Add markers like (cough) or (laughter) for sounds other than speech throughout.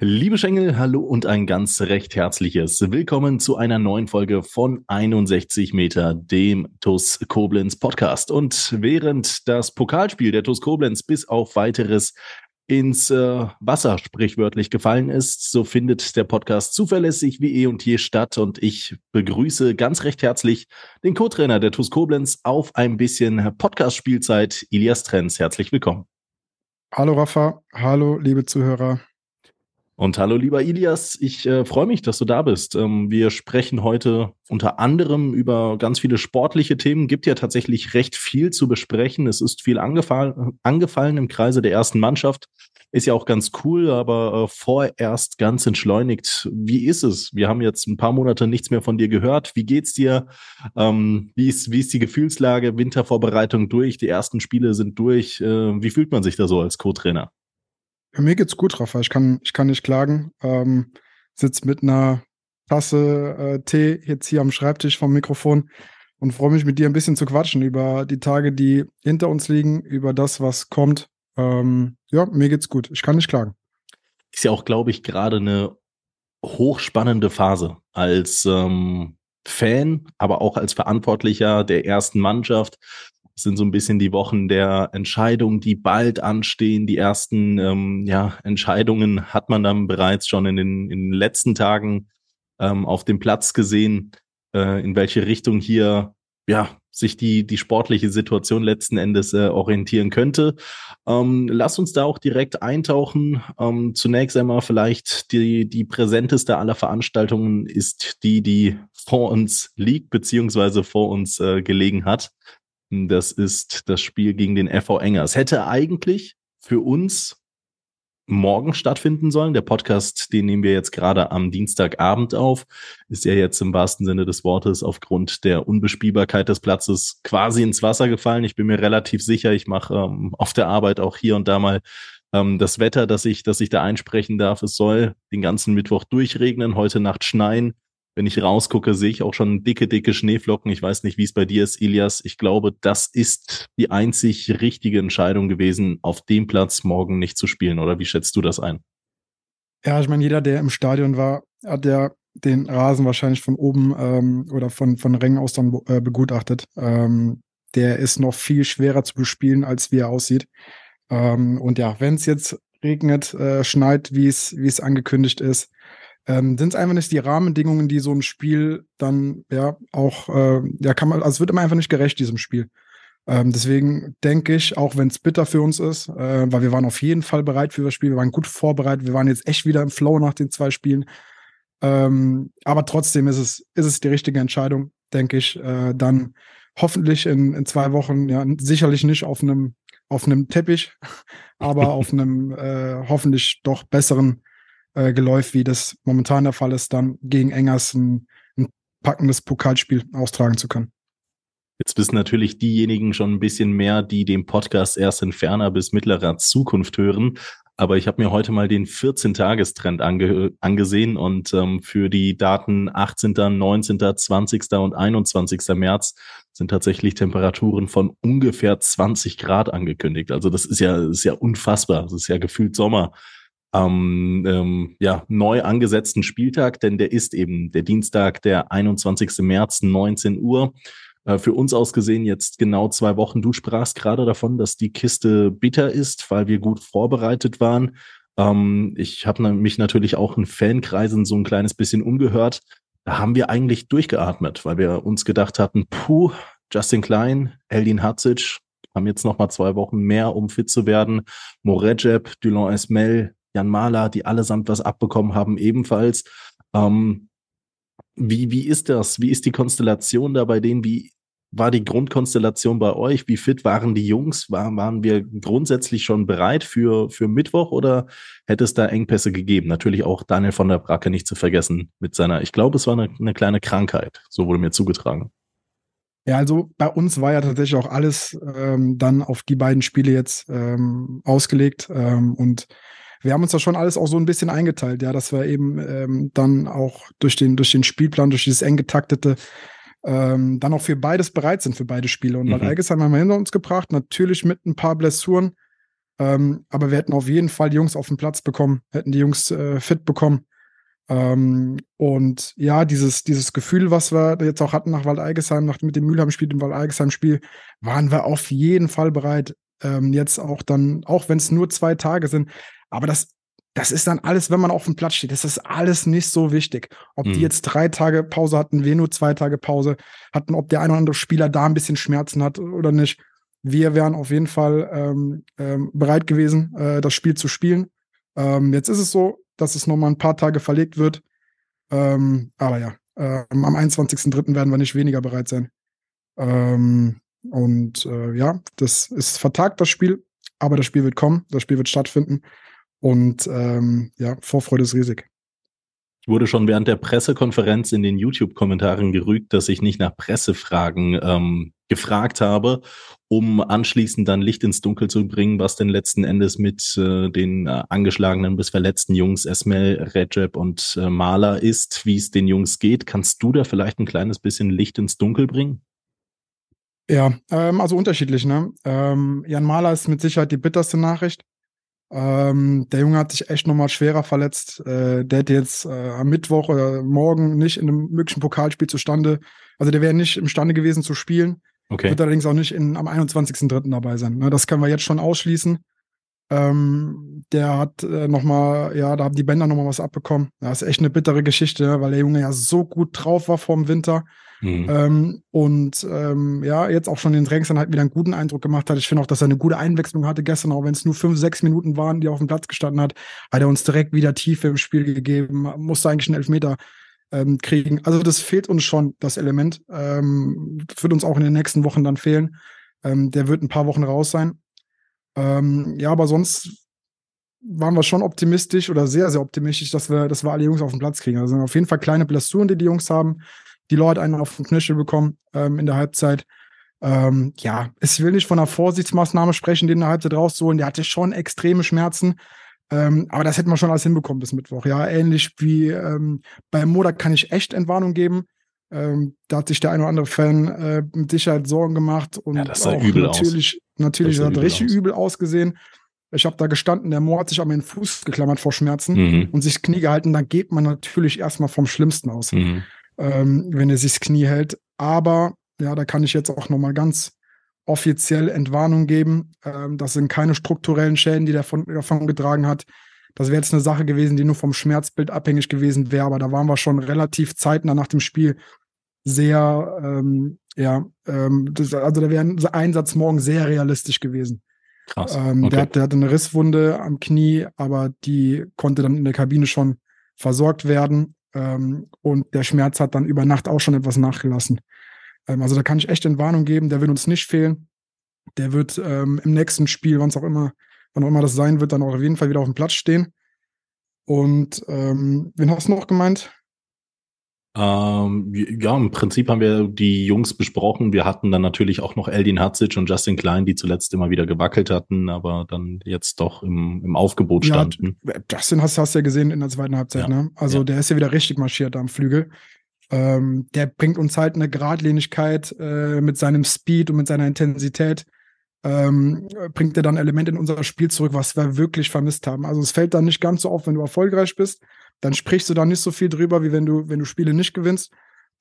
Liebe Schengel, hallo und ein ganz recht herzliches Willkommen zu einer neuen Folge von 61 Meter, dem TUS Koblenz Podcast. Und während das Pokalspiel der TUS Koblenz bis auf weiteres ins äh, Wasser sprichwörtlich gefallen ist, so findet der Podcast zuverlässig wie eh und je statt. Und ich begrüße ganz recht herzlich den Co-Trainer der TUS Koblenz auf ein bisschen Podcast-Spielzeit, Ilias Trenz. Herzlich willkommen. Hallo Rafa, hallo liebe Zuhörer. Und hallo lieber Ilias, ich äh, freue mich, dass du da bist. Ähm, wir sprechen heute unter anderem über ganz viele sportliche Themen. Gibt ja tatsächlich recht viel zu besprechen. Es ist viel angefallen, angefallen im Kreise der ersten Mannschaft. Ist ja auch ganz cool, aber äh, vorerst ganz entschleunigt. Wie ist es? Wir haben jetzt ein paar Monate nichts mehr von dir gehört. Wie geht's dir? Ähm, wie, ist, wie ist die Gefühlslage? Wintervorbereitung durch? Die ersten Spiele sind durch. Äh, wie fühlt man sich da so als Co-Trainer? Mir geht's gut, Rafa. Ich kann, ich kann nicht klagen. Ähm, sitz mit einer Tasse äh, Tee jetzt hier am Schreibtisch vom Mikrofon und freue mich mit dir ein bisschen zu quatschen über die Tage, die hinter uns liegen, über das, was kommt. Ähm, ja, mir geht's gut. Ich kann nicht klagen. Ist ja auch, glaube ich, gerade eine hochspannende Phase als ähm, Fan, aber auch als Verantwortlicher der ersten Mannschaft sind so ein bisschen die Wochen der Entscheidungen, die bald anstehen. Die ersten ähm, ja, Entscheidungen hat man dann bereits schon in den, in den letzten Tagen ähm, auf dem Platz gesehen, äh, in welche Richtung hier ja, sich die, die sportliche Situation letzten Endes äh, orientieren könnte. Ähm, lass uns da auch direkt eintauchen. Ähm, zunächst einmal vielleicht die, die präsenteste aller Veranstaltungen ist die, die vor uns liegt, beziehungsweise vor uns äh, gelegen hat. Das ist das Spiel gegen den FV Enger. Es hätte eigentlich für uns morgen stattfinden sollen. Der Podcast, den nehmen wir jetzt gerade am Dienstagabend auf, ist ja jetzt im wahrsten Sinne des Wortes aufgrund der Unbespielbarkeit des Platzes quasi ins Wasser gefallen. Ich bin mir relativ sicher, ich mache ähm, auf der Arbeit auch hier und da mal ähm, das Wetter, dass ich, dass ich da einsprechen darf. Es soll den ganzen Mittwoch durchregnen, heute Nacht schneien. Wenn ich rausgucke, sehe ich auch schon dicke, dicke Schneeflocken. Ich weiß nicht, wie es bei dir ist, Ilias. Ich glaube, das ist die einzig richtige Entscheidung gewesen, auf dem Platz morgen nicht zu spielen. Oder wie schätzt du das ein? Ja, ich meine, jeder, der im Stadion war, hat ja den Rasen wahrscheinlich von oben ähm, oder von, von Rängen aus dann äh, begutachtet. Ähm, der ist noch viel schwerer zu bespielen, als wie er aussieht. Ähm, und ja, wenn es jetzt regnet, äh, schneit, wie es wie es angekündigt ist, ähm, sind es einfach nicht die Rahmenbedingungen, die so ein Spiel dann ja auch, äh, ja, kann man, also es wird immer einfach nicht gerecht, diesem Spiel. Ähm, deswegen denke ich, auch wenn es bitter für uns ist, äh, weil wir waren auf jeden Fall bereit für das Spiel, wir waren gut vorbereitet, wir waren jetzt echt wieder im Flow nach den zwei Spielen. Ähm, aber trotzdem ist es, ist es die richtige Entscheidung, denke ich. Äh, dann hoffentlich in, in zwei Wochen, ja, sicherlich nicht auf einem auf einem Teppich, (laughs) aber auf einem äh, hoffentlich doch besseren äh, geläuft, wie das momentan der Fall ist, dann gegen Engers ein, ein packendes Pokalspiel austragen zu können. Jetzt wissen natürlich diejenigen schon ein bisschen mehr, die den Podcast erst in ferner bis mittlerer Zukunft hören. Aber ich habe mir heute mal den 14-Tagestrend ange angesehen und ähm, für die Daten 18., 19., 20. und 21. März sind tatsächlich Temperaturen von ungefähr 20 Grad angekündigt. Also das ist ja, das ist ja unfassbar. Das ist ja gefühlt Sommer am ähm, ja, neu angesetzten Spieltag, denn der ist eben der Dienstag, der 21. März, 19 Uhr. Äh, für uns ausgesehen jetzt genau zwei Wochen. Du sprachst gerade davon, dass die Kiste bitter ist, weil wir gut vorbereitet waren. Ähm, ich habe mich natürlich auch in Fankreisen so ein kleines bisschen umgehört. Da haben wir eigentlich durchgeatmet, weil wir uns gedacht hatten, puh, Justin Klein, Eldin Hatzic, haben jetzt noch mal zwei Wochen mehr, um fit zu werden. Morecep, Dulon Esmel, Jan Mahler, die allesamt was abbekommen haben, ebenfalls. Ähm, wie, wie ist das? Wie ist die Konstellation da bei denen? Wie war die Grundkonstellation bei euch? Wie fit waren die Jungs? War, waren wir grundsätzlich schon bereit für, für Mittwoch oder hätte es da Engpässe gegeben? Natürlich auch Daniel von der Bracke nicht zu vergessen mit seiner, ich glaube, es war eine, eine kleine Krankheit, so wurde mir zugetragen. Ja, also bei uns war ja tatsächlich auch alles ähm, dann auf die beiden Spiele jetzt ähm, ausgelegt ähm, und wir haben uns da schon alles auch so ein bisschen eingeteilt, ja, dass wir eben ähm, dann auch durch den, durch den Spielplan, durch dieses eng getaktete, ähm, dann auch für beides bereit sind, für beide Spiele. Und mhm. Algesheim haben wir hinter uns gebracht, natürlich mit ein paar Blessuren, ähm, aber wir hätten auf jeden Fall die Jungs auf den Platz bekommen, hätten die Jungs äh, fit bekommen. Ähm, und ja, dieses, dieses Gefühl, was wir jetzt auch hatten nach Waldeigesheim, nach, mit dem Mülheim-Spiel, dem Waldeigesheim-Spiel, waren wir auf jeden Fall bereit. Ähm, jetzt auch dann, auch wenn es nur zwei Tage sind, aber das, das ist dann alles, wenn man auf dem Platz steht, das ist alles nicht so wichtig. Ob mhm. die jetzt drei Tage Pause hatten, wir nur zwei Tage Pause hatten, ob der ein oder andere Spieler da ein bisschen Schmerzen hat oder nicht. Wir wären auf jeden Fall ähm, ähm, bereit gewesen, äh, das Spiel zu spielen. Ähm, jetzt ist es so, dass es nochmal ein paar Tage verlegt wird. Ähm, aber ja, äh, am 21.03. werden wir nicht weniger bereit sein. Ähm, und äh, ja, das ist vertagt, das Spiel, aber das Spiel wird kommen, das Spiel wird stattfinden. Und ähm, ja, Vorfreude ist riesig. Ich wurde schon während der Pressekonferenz in den YouTube-Kommentaren gerügt, dass ich nicht nach Pressefragen ähm, gefragt habe, um anschließend dann Licht ins Dunkel zu bringen, was denn letzten Endes mit äh, den äh, angeschlagenen bis verletzten Jungs Esmel, Recep und äh, Maler ist, wie es den Jungs geht. Kannst du da vielleicht ein kleines bisschen Licht ins Dunkel bringen? Ja, ähm, also unterschiedlich. Ne? Ähm, Jan Mahler ist mit Sicherheit die bitterste Nachricht. Ähm, der Junge hat sich echt nochmal schwerer verletzt. Äh, der hätte jetzt äh, am Mittwoch oder morgen nicht in einem möglichen Pokalspiel zustande, also der wäre nicht imstande gewesen zu spielen. Okay. Wird allerdings auch nicht in, am 21.03. dabei sein. Ne? Das können wir jetzt schon ausschließen. Ähm, der hat äh, nochmal, ja, da haben die Bänder nochmal was abbekommen. Das ist echt eine bittere Geschichte, weil der Junge ja so gut drauf war vorm Winter. Mhm. Ähm, und ähm, ja, jetzt auch schon den Drängstern halt wieder einen guten Eindruck gemacht hat. Ich finde auch, dass er eine gute Einwechslung hatte gestern, auch wenn es nur fünf, sechs Minuten waren, die er auf dem Platz gestanden hat, hat er uns direkt wieder Tiefe im Spiel gegeben, musste eigentlich einen Elfmeter ähm, kriegen. Also das fehlt uns schon, das Element. Ähm, wird uns auch in den nächsten Wochen dann fehlen. Ähm, der wird ein paar Wochen raus sein. Ähm, ja, aber sonst waren wir schon optimistisch oder sehr, sehr optimistisch, dass wir, dass wir alle Jungs auf den Platz kriegen. Also auf jeden Fall kleine Blessuren, die die Jungs haben die Leute einen auf den Knöchel bekommen ähm, in der Halbzeit. Ähm, ja, ich will nicht von einer Vorsichtsmaßnahme sprechen, den in der Halbzeit rauszuholen. Der hatte schon extreme Schmerzen. Ähm, aber das hätten wir schon alles hinbekommen bis Mittwoch. Ja, ähnlich wie ähm, bei Moda kann ich echt Entwarnung geben. Ähm, da hat sich der ein oder andere Fan äh, mit Sicherheit Sorgen gemacht. Und ja, das sah übel natürlich, aus. Natürlich das sah übel richtig aus. übel ausgesehen. Ich habe da gestanden, der Mo hat sich an den Fuß geklammert vor Schmerzen mhm. und sich das Knie gehalten. Dann geht man natürlich erstmal vom Schlimmsten aus. Mhm ähm, wenn er sich das Knie hält. Aber ja, da kann ich jetzt auch nochmal ganz offiziell Entwarnung geben. Ähm, das sind keine strukturellen Schäden, die der davon, davon getragen hat. Das wäre jetzt eine Sache gewesen, die nur vom Schmerzbild abhängig gewesen wäre, aber da waren wir schon relativ zeitnah nach dem Spiel sehr, ähm, ja, ähm, das, also da wäre ein Einsatz morgen sehr realistisch gewesen. Krass. Ähm, okay. der, hat, der hatte eine Risswunde am Knie, aber die konnte dann in der Kabine schon versorgt werden. Ähm, und der Schmerz hat dann über Nacht auch schon etwas nachgelassen. Ähm, also da kann ich echt Entwarnung geben, der wird uns nicht fehlen. Der wird ähm, im nächsten Spiel, wann es auch immer, wann auch immer das sein wird, dann auch auf jeden Fall wieder auf dem Platz stehen. Und ähm, wen hast du noch gemeint? Ähm, ja, im Prinzip haben wir die Jungs besprochen. Wir hatten dann natürlich auch noch Eldin Hatzic und Justin Klein, die zuletzt immer wieder gewackelt hatten, aber dann jetzt doch im, im Aufgebot standen. Ja, Justin hast, hast du ja gesehen in der zweiten Halbzeit, ja. ne? Also ja. der ist ja wieder richtig marschiert am Flügel. Ähm, der bringt uns halt eine Gradlinigkeit äh, mit seinem Speed und mit seiner Intensität. Ähm, bringt er dann Elemente in unser Spiel zurück, was wir wirklich vermisst haben. Also es fällt dann nicht ganz so auf, wenn du erfolgreich bist dann sprichst du da nicht so viel drüber, wie wenn du, wenn du Spiele nicht gewinnst.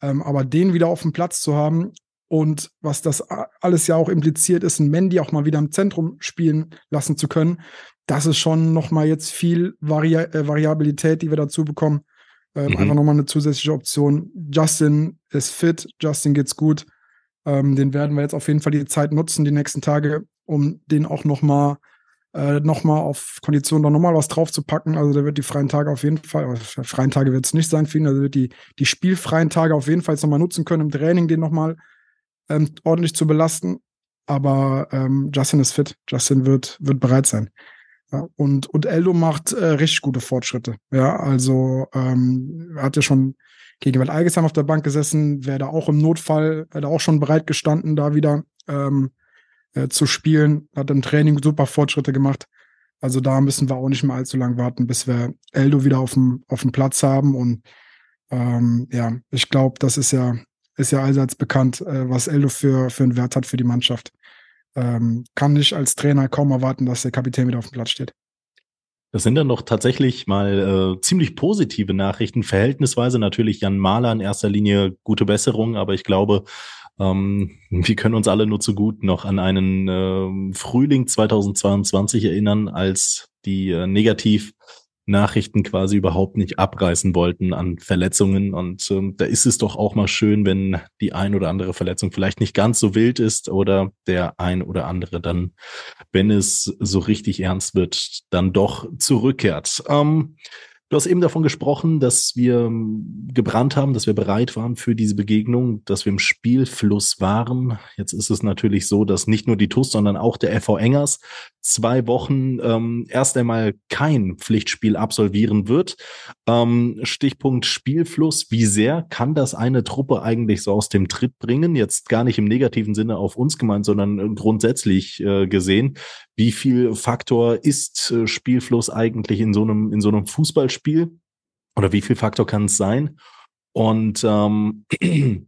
Ähm, aber den wieder auf dem Platz zu haben und was das alles ja auch impliziert ist, ein Mandy auch mal wieder im Zentrum spielen lassen zu können, das ist schon nochmal jetzt viel Vari äh, Variabilität, die wir dazu bekommen. Ähm, mhm. Einfach nochmal eine zusätzliche Option. Justin ist fit, Justin geht's gut. Ähm, den werden wir jetzt auf jeden Fall die Zeit nutzen, die nächsten Tage, um den auch nochmal äh, nochmal auf Konditionen noch nochmal was draufzupacken. Also da wird die freien Tage auf jeden Fall, also freien Tage wird es nicht sein für ihn, also wird die, die spielfreien Tage auf jeden Fall jetzt nochmal nutzen können im Training, den nochmal ähm, ordentlich zu belasten. Aber ähm, Justin ist fit. Justin wird, wird bereit sein. Ja, und, und Eldo macht äh, richtig gute Fortschritte. Ja, also ähm, er hat ja schon gegen Welt Algesheim auf der Bank gesessen, wäre da auch im Notfall, wäre da auch schon bereit gestanden, da wieder ähm, äh, zu spielen. Hat im Training super Fortschritte gemacht. Also da müssen wir auch nicht mehr allzu lang warten, bis wir Eldo wieder auf dem, auf dem Platz haben. Und ähm, ja, ich glaube, das ist ja, ist ja allseits bekannt, äh, was Eldo für, für einen Wert hat für die Mannschaft. Ähm, kann ich als Trainer kaum erwarten, dass der Kapitän wieder auf dem Platz steht. Das sind dann doch tatsächlich mal äh, ziemlich positive Nachrichten. Verhältnisweise natürlich Jan Mahler in erster Linie gute Besserung, aber ich glaube, ähm, wir können uns alle nur zu gut noch an einen äh, Frühling 2022 erinnern, als die äh, negativ Nachrichten quasi überhaupt nicht abreißen wollten an Verletzungen. Und ähm, da ist es doch auch mal schön, wenn die ein oder andere Verletzung vielleicht nicht ganz so wild ist oder der ein oder andere dann, wenn es so richtig ernst wird, dann doch zurückkehrt. Ähm, Du hast eben davon gesprochen, dass wir ähm, gebrannt haben, dass wir bereit waren für diese Begegnung, dass wir im Spielfluss waren. Jetzt ist es natürlich so, dass nicht nur die TUS, sondern auch der FV Engers zwei Wochen ähm, erst einmal kein Pflichtspiel absolvieren wird. Ähm, Stichpunkt Spielfluss. Wie sehr kann das eine Truppe eigentlich so aus dem Tritt bringen? Jetzt gar nicht im negativen Sinne auf uns gemeint, sondern grundsätzlich äh, gesehen wie viel Faktor ist äh, Spielfluss eigentlich in so einem, in so einem Fußballspiel? Oder wie viel Faktor kann es sein? Und ähm, (clears throat) äh,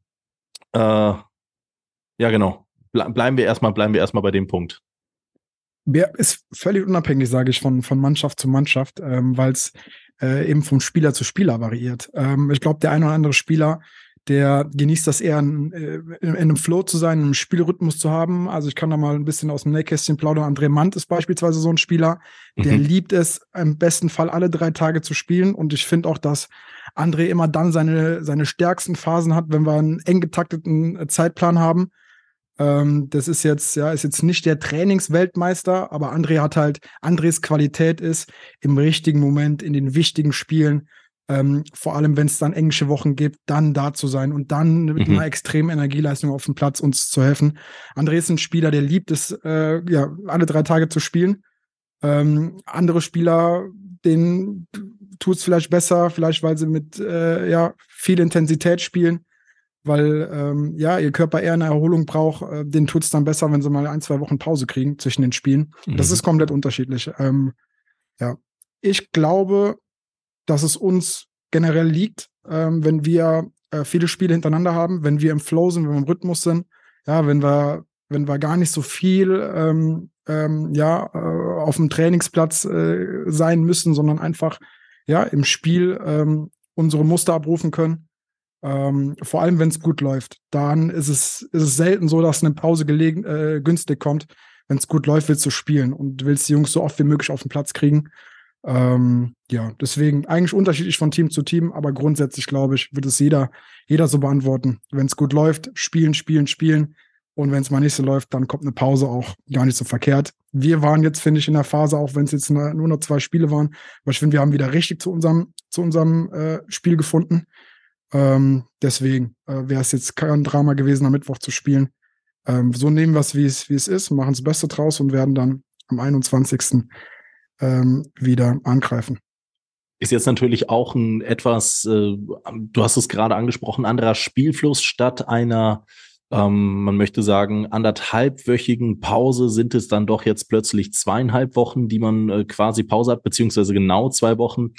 ja, genau. Ble bleiben wir erstmal, bleiben wir erstmal bei dem Punkt. Ja, ist völlig unabhängig, sage ich, von, von Mannschaft zu Mannschaft, ähm, weil es äh, eben vom Spieler zu Spieler variiert. Ähm, ich glaube, der ein oder andere Spieler der genießt das eher in, äh, in, einem Flow zu sein, einen Spielrhythmus zu haben. Also ich kann da mal ein bisschen aus dem Nähkästchen plaudern. André Mant ist beispielsweise so ein Spieler, der mhm. liebt es, im besten Fall alle drei Tage zu spielen. Und ich finde auch, dass André immer dann seine, seine stärksten Phasen hat, wenn wir einen eng getakteten Zeitplan haben. Ähm, das ist jetzt, ja, ist jetzt nicht der Trainingsweltmeister, aber André hat halt, Andres Qualität ist, im richtigen Moment, in den wichtigen Spielen ähm, vor allem, wenn es dann englische Wochen gibt, dann da zu sein und dann mit mhm. einer extremen Energieleistung auf dem Platz uns zu helfen. André ist ein Spieler, der liebt es, äh, ja, alle drei Tage zu spielen. Ähm, andere Spieler, denen tut es vielleicht besser, vielleicht weil sie mit äh, ja, viel Intensität spielen, weil ähm, ja, ihr Körper eher eine Erholung braucht, äh, denen tut es dann besser, wenn sie mal ein, zwei Wochen Pause kriegen zwischen den Spielen. Mhm. Das ist komplett unterschiedlich. Ähm, ja, ich glaube, dass es uns generell liegt, ähm, wenn wir äh, viele Spiele hintereinander haben, wenn wir im Flow sind, wenn wir im Rhythmus sind, ja, wenn wir, wenn wir gar nicht so viel ähm, ähm, ja, äh, auf dem Trainingsplatz äh, sein müssen, sondern einfach ja im Spiel ähm, unsere Muster abrufen können. Ähm, vor allem, wenn es gut läuft. Dann ist es, ist es selten so, dass eine Pause gelegen, äh, günstig kommt. Wenn es gut läuft, willst du spielen und willst die Jungs so oft wie möglich auf den Platz kriegen. Ähm, ja, deswegen eigentlich unterschiedlich von Team zu Team, aber grundsätzlich glaube ich, wird es jeder, jeder so beantworten. Wenn es gut läuft, spielen, spielen, spielen. Und wenn es mal nicht so läuft, dann kommt eine Pause auch gar nicht so verkehrt. Wir waren jetzt, finde ich, in der Phase, auch wenn es jetzt nur noch zwei Spiele waren, aber ich finde, wir haben wieder richtig zu unserem, zu unserem äh, Spiel gefunden. Ähm, deswegen äh, wäre es jetzt kein Drama gewesen, am Mittwoch zu spielen. Ähm, so nehmen wir es, wie es, wie es ist, machen das Beste draus und werden dann am 21 ähm, wieder angreifen. Ist jetzt natürlich auch ein etwas, äh, du hast es gerade angesprochen, anderer Spielfluss statt einer, ähm, man möchte sagen, anderthalbwöchigen Pause sind es dann doch jetzt plötzlich zweieinhalb Wochen, die man äh, quasi Pause hat, beziehungsweise genau zwei Wochen.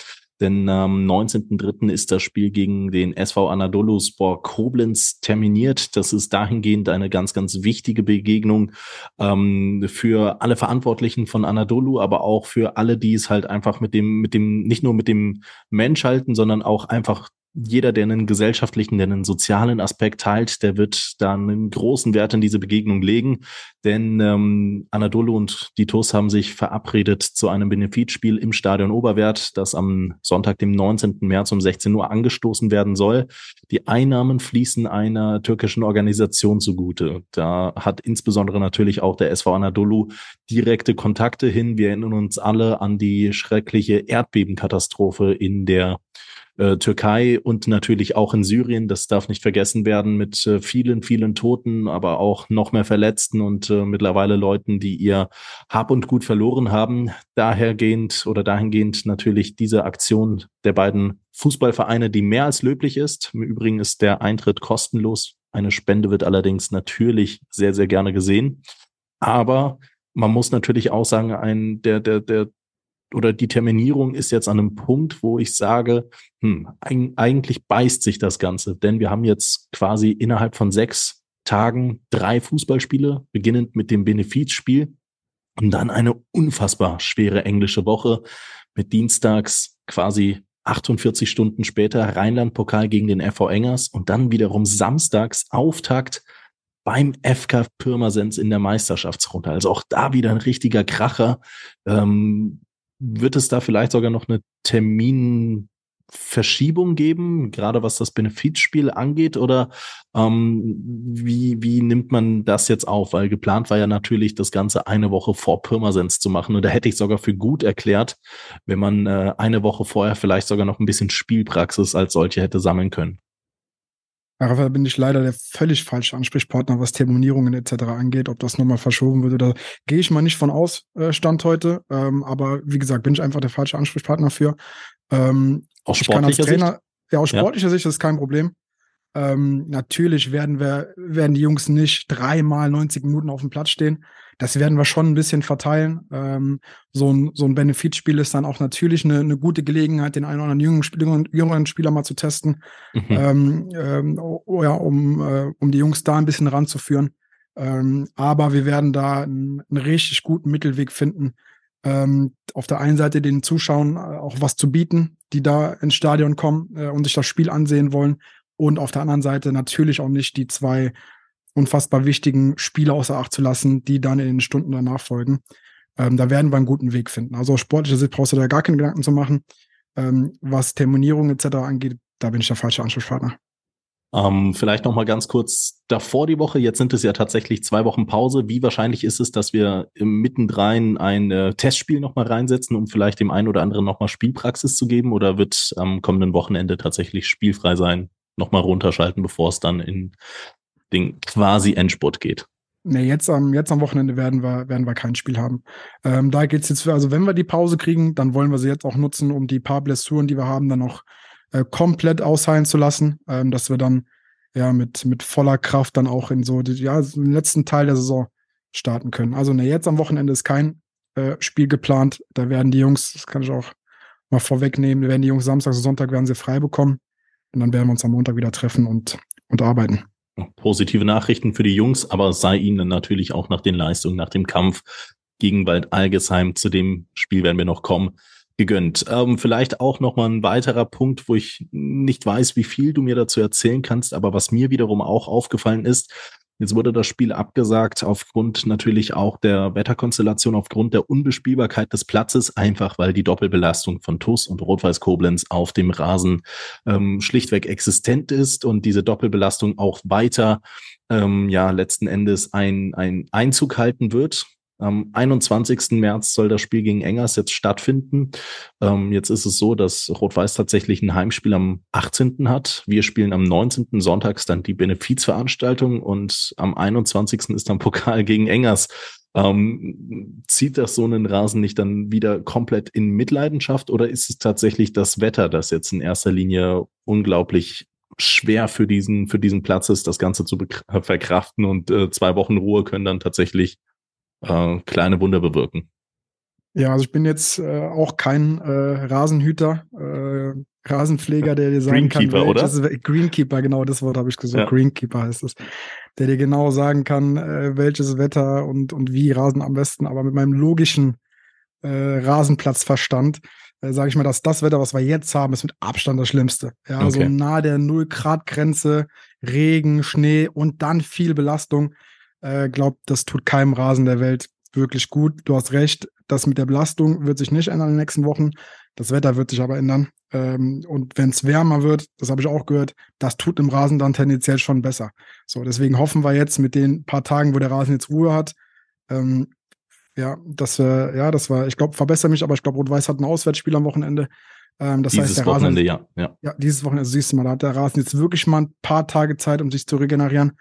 Denn am 19.03. ist das Spiel gegen den SV Anadolu Sport Koblenz terminiert. Das ist dahingehend eine ganz, ganz wichtige Begegnung ähm, für alle Verantwortlichen von Anadolu, aber auch für alle, die es halt einfach mit dem, mit dem, nicht nur mit dem Mensch halten, sondern auch einfach jeder, der einen gesellschaftlichen, der einen sozialen Aspekt teilt, der wird da einen großen Wert in diese Begegnung legen. Denn ähm, Anadolu und die TUS haben sich verabredet zu einem Benefizspiel im Stadion Oberwert, das am Sonntag, dem 19. März um 16 Uhr angestoßen werden soll. Die Einnahmen fließen einer türkischen Organisation zugute. Da hat insbesondere natürlich auch der SV Anadolu direkte Kontakte hin. Wir erinnern uns alle an die schreckliche Erdbebenkatastrophe in der äh, Türkei und natürlich auch in Syrien. Das darf nicht vergessen werden mit äh, vielen, vielen Toten, aber auch noch mehr Verletzten und äh, mittlerweile Leuten, die ihr Hab und Gut verloren haben. Dahergehend oder dahingehend natürlich diese Aktion der beiden Fußballvereine, die mehr als löblich ist. Im Übrigen ist der Eintritt kostenlos. Eine Spende wird allerdings natürlich sehr, sehr gerne gesehen. Aber man muss natürlich auch sagen, ein, der, der, der oder die Terminierung ist jetzt an einem Punkt, wo ich sage, hm, eigentlich beißt sich das Ganze, denn wir haben jetzt quasi innerhalb von sechs Tagen drei Fußballspiele, beginnend mit dem Benefizspiel und dann eine unfassbar schwere englische Woche mit Dienstags quasi 48 Stunden später Rheinland-Pokal gegen den FV Engers und dann wiederum samstags Auftakt beim FK Pirmasens in der Meisterschaftsrunde. Also auch da wieder ein richtiger Kracher. Ähm, wird es da vielleicht sogar noch eine Terminverschiebung geben, gerade was das Benefizspiel angeht? Oder ähm, wie, wie nimmt man das jetzt auf? Weil geplant war ja natürlich, das Ganze eine Woche vor Pirmasens zu machen. Und da hätte ich sogar für gut erklärt, wenn man äh, eine Woche vorher vielleicht sogar noch ein bisschen Spielpraxis als solche hätte sammeln können. Da bin ich leider der völlig falsche Ansprechpartner, was Terminierungen etc. angeht. Ob das nochmal verschoben wird oder gehe ich mal nicht von aus, äh, Stand heute. Ähm, aber wie gesagt, bin ich einfach der falsche Ansprechpartner für. Ähm, aus sportlicher Trainer, Sicht? Ja, aus sportlicher ja. Sicht ist kein Problem. Ähm, natürlich werden wir, werden die Jungs nicht dreimal 90 Minuten auf dem Platz stehen. Das werden wir schon ein bisschen verteilen. Ähm, so ein, so ein Benefitspiel ist dann auch natürlich eine, eine gute Gelegenheit, den einen oder anderen jüngeren, jüngeren, jüngeren Spieler mal zu testen, mhm. ähm, oh, ja, um, äh, um die Jungs da ein bisschen ranzuführen. Ähm, aber wir werden da einen, einen richtig guten Mittelweg finden, ähm, auf der einen Seite den Zuschauern äh, auch was zu bieten, die da ins Stadion kommen äh, und sich das Spiel ansehen wollen. Und auf der anderen Seite natürlich auch nicht die zwei unfassbar wichtigen Spiele außer Acht zu lassen, die dann in den Stunden danach folgen. Ähm, da werden wir einen guten Weg finden. Also aus sportlicher Sicht brauchst du da gar keine Gedanken zu machen. Ähm, was Terminierung etc. angeht, da bin ich der falsche Ansprechpartner. Ähm, vielleicht noch mal ganz kurz davor die Woche. Jetzt sind es ja tatsächlich zwei Wochen Pause. Wie wahrscheinlich ist es, dass wir mittendrein ein äh, Testspiel noch mal reinsetzen, um vielleicht dem einen oder anderen noch mal Spielpraxis zu geben? Oder wird am kommenden Wochenende tatsächlich spielfrei sein? Noch mal runterschalten, bevor es dann in den quasi Endspurt geht. Nee, jetzt am, jetzt am Wochenende werden wir, werden wir kein Spiel haben. Ähm, da geht's jetzt, für, also wenn wir die Pause kriegen, dann wollen wir sie jetzt auch nutzen, um die paar Blessuren, die wir haben, dann noch äh, komplett ausheilen zu lassen, ähm, dass wir dann ja mit, mit voller Kraft dann auch in so die, ja, den letzten Teil der Saison starten können. Also ne, jetzt am Wochenende ist kein äh, Spiel geplant. Da werden die Jungs, das kann ich auch mal vorwegnehmen, werden die Jungs Samstag und Sonntag werden sie frei bekommen. Und dann werden wir uns am Montag wieder treffen und, und arbeiten positive Nachrichten für die Jungs, aber sei ihnen natürlich auch nach den Leistungen, nach dem Kampf gegen Wald Algesheim, zu dem Spiel werden wir noch kommen, gegönnt. Ähm, vielleicht auch noch mal ein weiterer Punkt, wo ich nicht weiß, wie viel du mir dazu erzählen kannst, aber was mir wiederum auch aufgefallen ist, Jetzt wurde das Spiel abgesagt aufgrund natürlich auch der Wetterkonstellation, aufgrund der Unbespielbarkeit des Platzes, einfach weil die Doppelbelastung von TUS und Rot-Weiß Koblenz auf dem Rasen ähm, schlichtweg existent ist und diese Doppelbelastung auch weiter ähm, ja letzten Endes ein, ein Einzug halten wird. Am 21. März soll das Spiel gegen Engers jetzt stattfinden. Ähm, jetzt ist es so, dass Rot-Weiß tatsächlich ein Heimspiel am 18. hat. Wir spielen am 19. Sonntags dann die Benefizveranstaltung und am 21. ist dann Pokal gegen Engers. Ähm, zieht das so einen Rasen nicht dann wieder komplett in Mitleidenschaft oder ist es tatsächlich das Wetter, das jetzt in erster Linie unglaublich schwer für diesen, für diesen Platz ist, das Ganze zu verkraften und äh, zwei Wochen Ruhe können dann tatsächlich äh, kleine Wunder bewirken. Ja, also ich bin jetzt äh, auch kein äh, Rasenhüter, äh, Rasenpfleger, der dir sagen Greenkeeper, kann, welches, oder? Greenkeeper, genau das Wort habe ich gesagt. Ja. Greenkeeper heißt es. Der dir genau sagen kann, äh, welches Wetter und, und wie Rasen am besten, aber mit meinem logischen äh, Rasenplatzverstand äh, sage ich mal, dass das Wetter, was wir jetzt haben, ist mit Abstand das Schlimmste. Ja, okay. so nahe der Null-Grad-Grenze, Regen, Schnee und dann viel Belastung. Äh, glaubt, das tut keinem Rasen der Welt wirklich gut. Du hast recht, das mit der Belastung wird sich nicht ändern in den nächsten Wochen. Das Wetter wird sich aber ändern. Ähm, und wenn es wärmer wird, das habe ich auch gehört, das tut im Rasen dann tendenziell schon besser. So, deswegen hoffen wir jetzt mit den paar Tagen, wo der Rasen jetzt Ruhe hat, ähm, ja, dass wir, ja, das war, ich glaube, verbessere mich, aber ich glaube, Rot-Weiß hat ein Auswärtsspiel am Wochenende. Ähm, das dieses heißt, der Wochenende, Rasen, ja, ja. ja, dieses Wochenende, also siehst du mal, da hat der Rasen jetzt wirklich mal ein paar Tage Zeit, um sich zu regenerieren.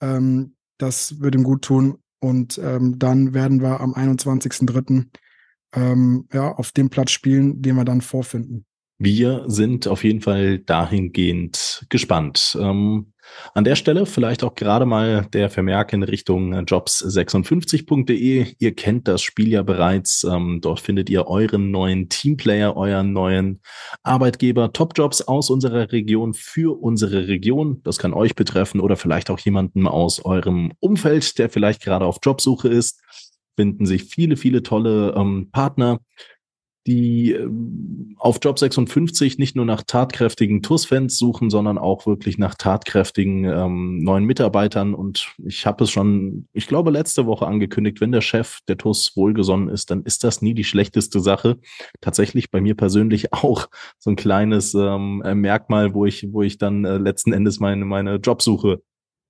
Ähm, das wird ihm gut tun. Und ähm, dann werden wir am 21.03. Ähm, ja, auf dem Platz spielen, den wir dann vorfinden. Wir sind auf jeden Fall dahingehend gespannt. Ähm, an der Stelle vielleicht auch gerade mal der Vermerk in Richtung jobs56.de. Ihr kennt das Spiel ja bereits. Ähm, dort findet ihr euren neuen Teamplayer, euren neuen Arbeitgeber, Topjobs aus unserer Region für unsere Region. Das kann euch betreffen oder vielleicht auch jemanden aus eurem Umfeld, der vielleicht gerade auf Jobsuche ist. Finden sich viele, viele tolle ähm, Partner die ähm, auf Job 56 nicht nur nach tatkräftigen TUS-Fans suchen, sondern auch wirklich nach tatkräftigen ähm, neuen Mitarbeitern. Und ich habe es schon, ich glaube, letzte Woche angekündigt, wenn der Chef der TUS wohlgesonnen ist, dann ist das nie die schlechteste Sache. Tatsächlich bei mir persönlich (laughs) auch so ein kleines ähm, Merkmal, wo ich, wo ich dann äh, letzten Endes meine, meine Jobsuche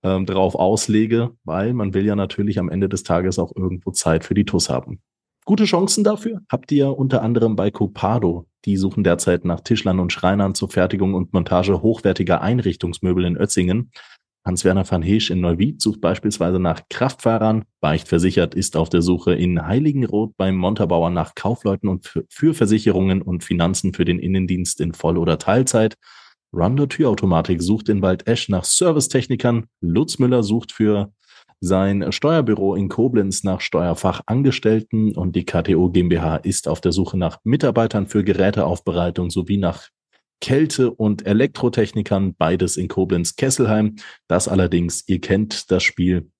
ähm, drauf auslege, weil man will ja natürlich am Ende des Tages auch irgendwo Zeit für die TUS haben. Gute Chancen dafür habt ihr unter anderem bei Copado. Die suchen derzeit nach Tischlern und Schreinern zur Fertigung und Montage hochwertiger Einrichtungsmöbel in Ötzingen. Hans-Werner van Heesch in Neuwied sucht beispielsweise nach Kraftfahrern. Beicht versichert ist auf der Suche in Heiligenroth beim Montabauer nach Kaufleuten und für Versicherungen und Finanzen für den Innendienst in Voll- oder Teilzeit. Rounder Türautomatik sucht in Waldesch nach Servicetechnikern. Lutz Müller sucht für sein Steuerbüro in Koblenz nach Steuerfachangestellten und die KTO GmbH ist auf der Suche nach Mitarbeitern für Geräteaufbereitung sowie nach Kälte- und Elektrotechnikern, beides in Koblenz-Kesselheim. Das allerdings, ihr kennt das Spiel,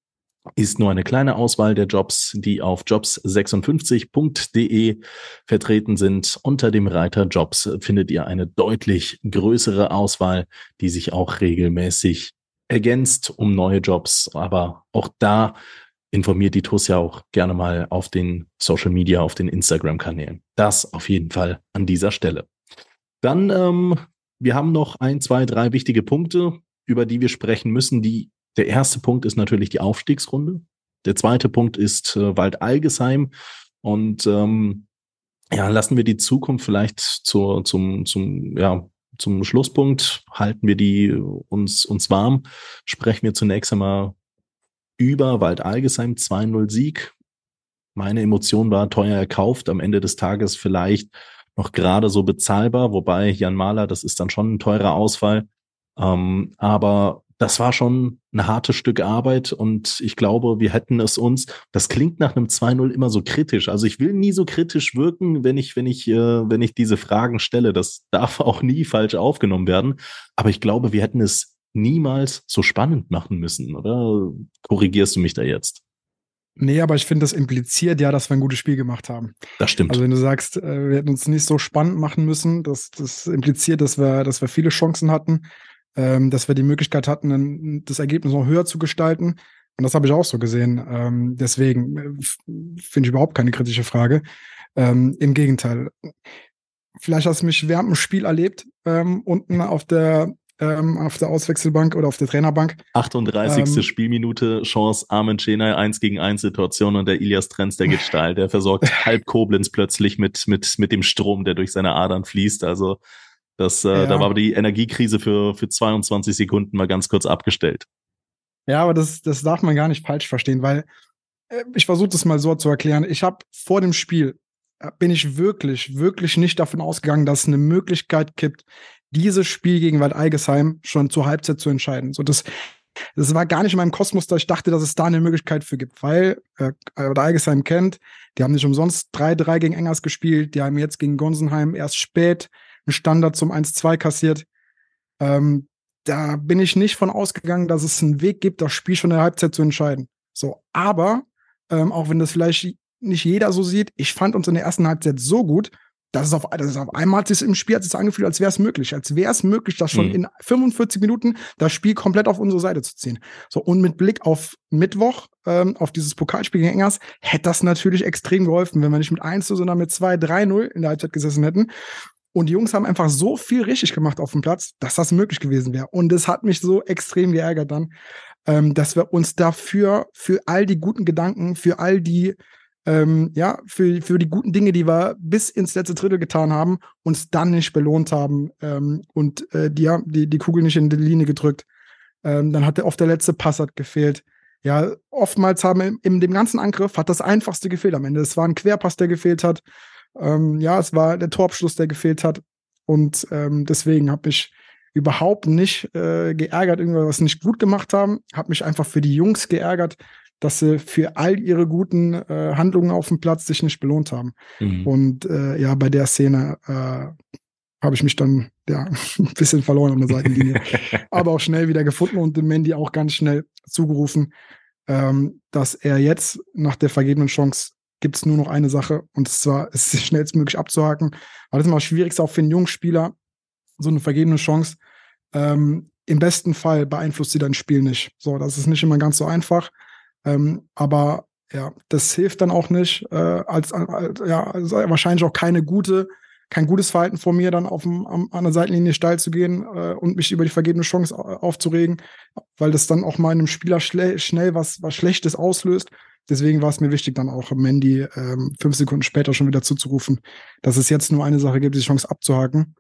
ist nur eine kleine Auswahl der Jobs, die auf jobs56.de vertreten sind. Unter dem Reiter Jobs findet ihr eine deutlich größere Auswahl, die sich auch regelmäßig ergänzt um neue Jobs. Aber auch da informiert die TUS ja auch gerne mal auf den Social Media, auf den Instagram-Kanälen. Das auf jeden Fall an dieser Stelle. Dann, ähm, wir haben noch ein, zwei, drei wichtige Punkte, über die wir sprechen müssen. Die, der erste Punkt ist natürlich die Aufstiegsrunde. Der zweite Punkt ist äh, Wald Algesheim. Und ähm, ja, lassen wir die Zukunft vielleicht zur, zum, zum, ja, zum Schlusspunkt halten wir die uns, uns warm. Sprechen wir zunächst einmal über Wald Algesheim 2-0 Sieg. Meine Emotion war teuer erkauft, am Ende des Tages vielleicht noch gerade so bezahlbar, wobei Jan Mahler, das ist dann schon ein teurer Ausfall. Ähm, aber das war schon ein hartes Stück Arbeit und ich glaube, wir hätten es uns, das klingt nach einem 2-0 immer so kritisch. Also ich will nie so kritisch wirken, wenn ich, wenn ich, äh, wenn ich diese Fragen stelle. Das darf (laughs) auch nie falsch aufgenommen werden. Aber ich glaube, wir hätten es niemals so spannend machen müssen, oder? Korrigierst du mich da jetzt? Nee, aber ich finde, das impliziert ja, dass wir ein gutes Spiel gemacht haben. Das stimmt. Also wenn du sagst, äh, wir hätten uns nicht so spannend machen müssen, das, das impliziert, dass wir, dass wir viele Chancen hatten ähm, dass wir die Möglichkeit hatten, das Ergebnis noch höher zu gestalten. Und das habe ich auch so gesehen. Ähm, deswegen äh, finde ich überhaupt keine kritische Frage. Ähm, Im Gegenteil. Vielleicht hast du mich während dem Spiel erlebt, ähm, unten auf der, ähm, auf der Auswechselbank oder auf der Trainerbank. 38. Ähm, Spielminute, Chance, Armin Chenay, 1 gegen 1 Situation und der Ilias Trenz, der geht steil. Der versorgt (laughs) halb Koblenz plötzlich mit, mit, mit dem Strom, der durch seine Adern fließt. Also das, äh, ja. Da war die Energiekrise für, für 22 Sekunden mal ganz kurz abgestellt. Ja, aber das, das darf man gar nicht falsch verstehen, weil äh, ich versuche das mal so zu erklären. Ich habe vor dem Spiel, äh, bin ich wirklich, wirklich nicht davon ausgegangen, dass es eine Möglichkeit gibt, dieses Spiel gegen Wald Algesheim schon zur Halbzeit zu entscheiden. So, das, das war gar nicht in meinem Kosmos, da ich dachte, dass es da eine Möglichkeit für gibt, weil äh, Wald Algesheim kennt, die haben nicht umsonst 3-3 gegen Engers gespielt, die haben jetzt gegen Gonsenheim erst spät einen Standard zum 1-2 kassiert. Ähm, da bin ich nicht von ausgegangen, dass es einen Weg gibt, das Spiel schon in der Halbzeit zu entscheiden. So, aber ähm, auch wenn das vielleicht nicht jeder so sieht, ich fand uns in der ersten Halbzeit so gut, dass es auf, dass es auf einmal hat es im Spiel hat es angefühlt, als wäre es möglich, als wäre es möglich, das schon mhm. in 45 Minuten das Spiel komplett auf unsere Seite zu ziehen. So und mit Blick auf Mittwoch, ähm, auf dieses Pokalspiel gegen Engers, hätte das natürlich extrem geholfen, wenn wir nicht mit 1 sondern mit 2, 3-0 in der Halbzeit gesessen hätten. Und die Jungs haben einfach so viel richtig gemacht auf dem Platz, dass das möglich gewesen wäre. Und es hat mich so extrem geärgert dann, ähm, dass wir uns dafür, für all die guten Gedanken, für all die ähm, ja, für, für die guten Dinge, die wir bis ins letzte Drittel getan haben, uns dann nicht belohnt haben ähm, und äh, die, die, die Kugel nicht in die Linie gedrückt. Ähm, dann hat der, oft der letzte Pass hat gefehlt. Ja, oftmals haben in, in dem ganzen Angriff hat das Einfachste gefehlt am Ende. Es war ein Querpass, der gefehlt hat. Ähm, ja, es war der Torabschluss, der gefehlt hat. Und ähm, deswegen habe ich überhaupt nicht äh, geärgert, irgendwas nicht gut gemacht haben. Habe mich einfach für die Jungs geärgert, dass sie für all ihre guten äh, Handlungen auf dem Platz sich nicht belohnt haben. Mhm. Und äh, ja, bei der Szene äh, habe ich mich dann ja (laughs) ein bisschen verloren an der Seitenlinie, aber auch schnell wieder gefunden und dem Mandy auch ganz schnell zugerufen, ähm, dass er jetzt nach der vergebenen Chance gibt es nur noch eine Sache und zwar (laughs) ist es schnellstmöglich abzuhaken. Aber das ist immer das Schwierigste auch für einen jungen Spieler, so eine vergebene Chance. Ähm, Im besten Fall beeinflusst sie dein Spiel nicht. So, das ist nicht immer ganz so einfach. Ähm, aber ja, das hilft dann auch nicht, äh, als, als ja, also wahrscheinlich auch keine gute, kein gutes Verhalten von mir, dann auf dem, am, an der Seitenlinie steil zu gehen äh, und mich über die vergebene Chance aufzuregen, weil das dann auch mal einem Spieler schnell was, was Schlechtes auslöst. Deswegen war es mir wichtig, dann auch Mandy ähm, fünf Sekunden später schon wieder zuzurufen, dass es jetzt nur eine Sache gibt, die Chance abzuhaken.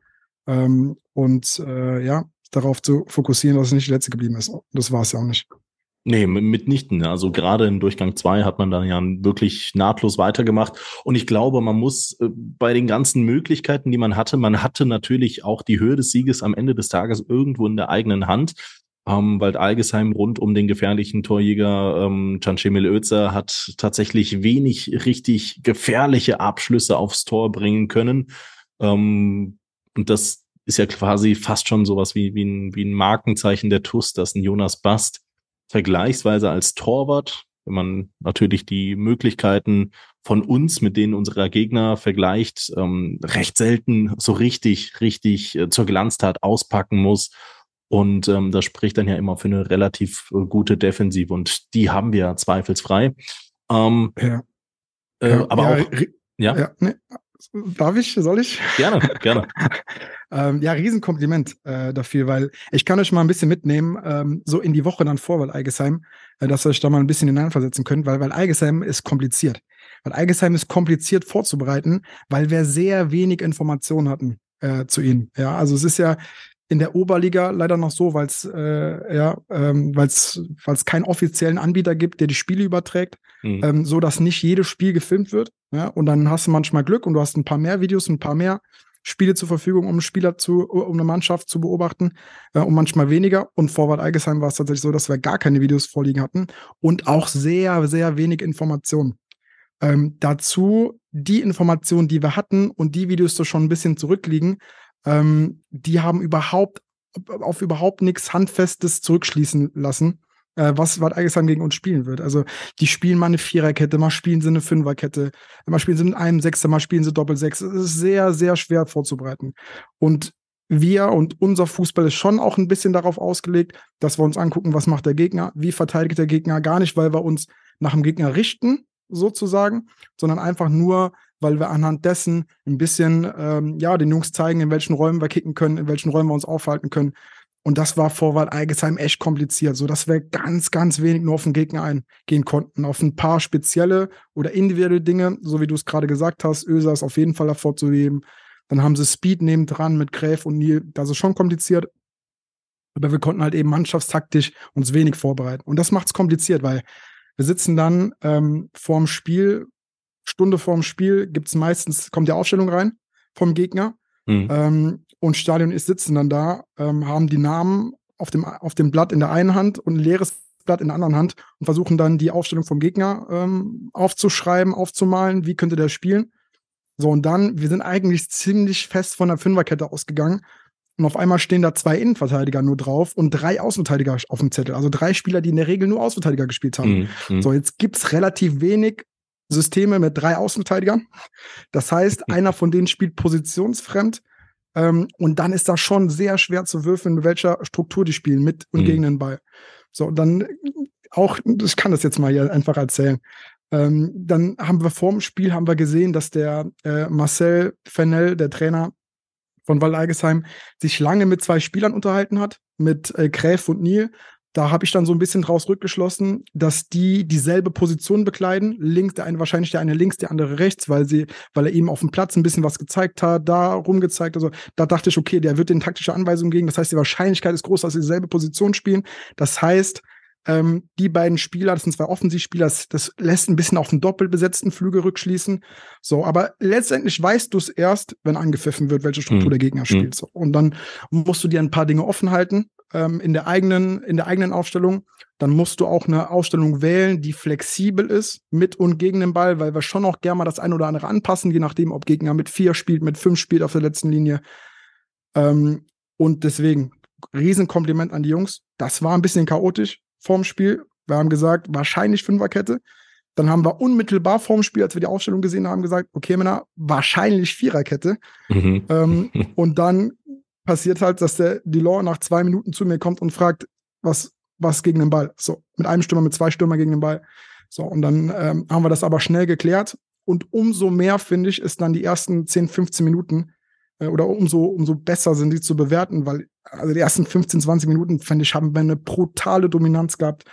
Ähm, und äh, ja, darauf zu fokussieren, dass es nicht die letzte geblieben ist. Das war es ja auch nicht. Nee, mitnichten. Also gerade in Durchgang zwei hat man dann ja wirklich nahtlos weitergemacht. Und ich glaube, man muss äh, bei den ganzen Möglichkeiten, die man hatte, man hatte natürlich auch die Höhe des Sieges am Ende des Tages irgendwo in der eigenen Hand. Ähm, weil Algesheim rund um den gefährlichen Torjäger ähm, Cancemil Özer hat tatsächlich wenig richtig gefährliche Abschlüsse aufs Tor bringen können. Ähm, und das ist ja quasi fast schon sowas wie, wie, ein, wie ein Markenzeichen der TUS, dass ein Jonas Bast vergleichsweise als Torwart, wenn man natürlich die Möglichkeiten von uns mit denen unserer Gegner vergleicht, ähm, recht selten so richtig, richtig äh, zur Glanztat auspacken muss. Und ähm, das spricht dann ja immer für eine relativ äh, gute Defensive und die haben wir zweifelsfrei. Ähm, ja. Äh, ja, aber ja, auch. Ja. ja nee, Darf ich? Soll ich? Gerne, (laughs) gerne. ähm, ja, Riesenkompliment äh, dafür, weil ich kann euch mal ein bisschen mitnehmen, ähm, so in die Woche dann vor, weil Eigesheim, äh, dass ihr euch da mal ein bisschen hineinversetzen könnt, weil, weil Eigesheim ist kompliziert. Weil Eigesheim ist kompliziert vorzubereiten, weil wir sehr wenig Informationen hatten äh, zu ihnen. Ja, also es ist ja, in der Oberliga leider noch so, weil es äh, ja, ähm, keinen offiziellen Anbieter gibt, der die Spiele überträgt, mhm. ähm, so dass nicht jedes Spiel gefilmt wird. Ja? Und dann hast du manchmal Glück und du hast ein paar mehr Videos, ein paar mehr Spiele zur Verfügung, um einen Spieler zu, um eine Mannschaft zu beobachten äh, und manchmal weniger. Und Vorwart Algesheim war es tatsächlich so, dass wir gar keine Videos vorliegen hatten und auch sehr, sehr wenig Informationen. Ähm, dazu die Informationen, die wir hatten und die Videos, die schon ein bisschen zurückliegen, ähm, die haben überhaupt auf überhaupt nichts Handfestes zurückschließen lassen, äh, was Bad Eigesheim gegen uns spielen wird. Also die spielen mal eine Viererkette, mal spielen sie eine Fünferkette, mal spielen sie mit einem Sechser, mal spielen sie Doppelsechs. Es ist sehr, sehr schwer vorzubereiten. Und wir und unser Fußball ist schon auch ein bisschen darauf ausgelegt, dass wir uns angucken, was macht der Gegner, wie verteidigt der Gegner, gar nicht, weil wir uns nach dem Gegner richten, sozusagen, sondern einfach nur, weil wir anhand dessen ein bisschen, ähm, ja, den Jungs zeigen, in welchen Räumen wir kicken können, in welchen Räumen wir uns aufhalten können. Und das war vor Wahl Eigesheim echt kompliziert, so dass wir ganz, ganz wenig nur auf den Gegner eingehen konnten. Auf ein paar spezielle oder individuelle Dinge, so wie du es gerade gesagt hast, Öser ist auf jeden Fall hervorzuheben. Dann haben sie Speed neben dran mit Gräf und Neil. Das ist schon kompliziert. Aber wir konnten halt eben mannschaftstaktisch uns wenig vorbereiten. Und das macht es kompliziert, weil wir sitzen dann ähm, vorm Spiel Stunde vorm Spiel gibt es meistens, kommt die Aufstellung rein vom Gegner. Mhm. Ähm, und Stadion ist sitzen dann da, ähm, haben die Namen auf dem, auf dem Blatt in der einen Hand und ein leeres Blatt in der anderen Hand und versuchen dann die Aufstellung vom Gegner ähm, aufzuschreiben, aufzumalen, wie könnte der spielen. So, und dann, wir sind eigentlich ziemlich fest von der Fünferkette ausgegangen. Und auf einmal stehen da zwei Innenverteidiger nur drauf und drei Außenverteidiger auf dem Zettel. Also drei Spieler, die in der Regel nur Außenverteidiger gespielt haben. Mhm. mhm. So, jetzt gibt's relativ wenig Systeme mit drei Außenverteidigern. Das heißt, einer von denen spielt positionsfremd. Ähm, und dann ist das schon sehr schwer zu würfeln, mit welcher Struktur die spielen, mit und mhm. gegen den Ball. So, dann auch, ich kann das jetzt mal hier einfach erzählen. Ähm, dann haben wir vor dem Spiel haben wir gesehen, dass der äh, Marcel Fennel, der Trainer von Wall Eigesheim, sich lange mit zwei Spielern unterhalten hat, mit äh, Gräf und Niel da habe ich dann so ein bisschen draus rückgeschlossen, dass die dieselbe Position bekleiden. Links, der eine wahrscheinlich der eine links, der andere rechts, weil sie, weil er ihm auf dem Platz ein bisschen was gezeigt hat, da rumgezeigt. Also da dachte ich, okay, der wird den taktische Anweisungen geben. Das heißt, die Wahrscheinlichkeit ist groß, dass sie dieselbe Position spielen. Das heißt, ähm, die beiden Spieler, das sind zwei Offensivspieler, das, das lässt ein bisschen auf den doppelt besetzten Flügel rückschließen. So, aber letztendlich weißt du es erst, wenn angepfiffen wird, welche Struktur mhm. der Gegner spielt. Mhm. So. Und dann musst du dir ein paar Dinge offen halten ähm, in der eigenen, in der eigenen Aufstellung. Dann musst du auch eine Aufstellung wählen, die flexibel ist mit und gegen den Ball, weil wir schon auch gerne mal das eine oder andere anpassen, je nachdem, ob Gegner mit vier spielt, mit fünf spielt auf der letzten Linie. Ähm, und deswegen, Riesenkompliment an die Jungs. Das war ein bisschen chaotisch vorm Spiel. Wir haben gesagt, wahrscheinlich Fünferkette. Dann haben wir unmittelbar vorm Spiel, als wir die Aufstellung gesehen haben, gesagt, okay, Männer, wahrscheinlich Viererkette. Mhm. Ähm, (laughs) und dann passiert halt, dass der Delors nach zwei Minuten zu mir kommt und fragt, was, was gegen den Ball. So, mit einem Stürmer, mit zwei Stürmer gegen den Ball. So, und dann ähm, haben wir das aber schnell geklärt. Und umso mehr, finde ich, ist dann die ersten 10, 15 Minuten oder umso, umso besser sind die zu bewerten, weil also die ersten 15, 20 Minuten, finde ich, haben wir eine brutale Dominanz gehabt,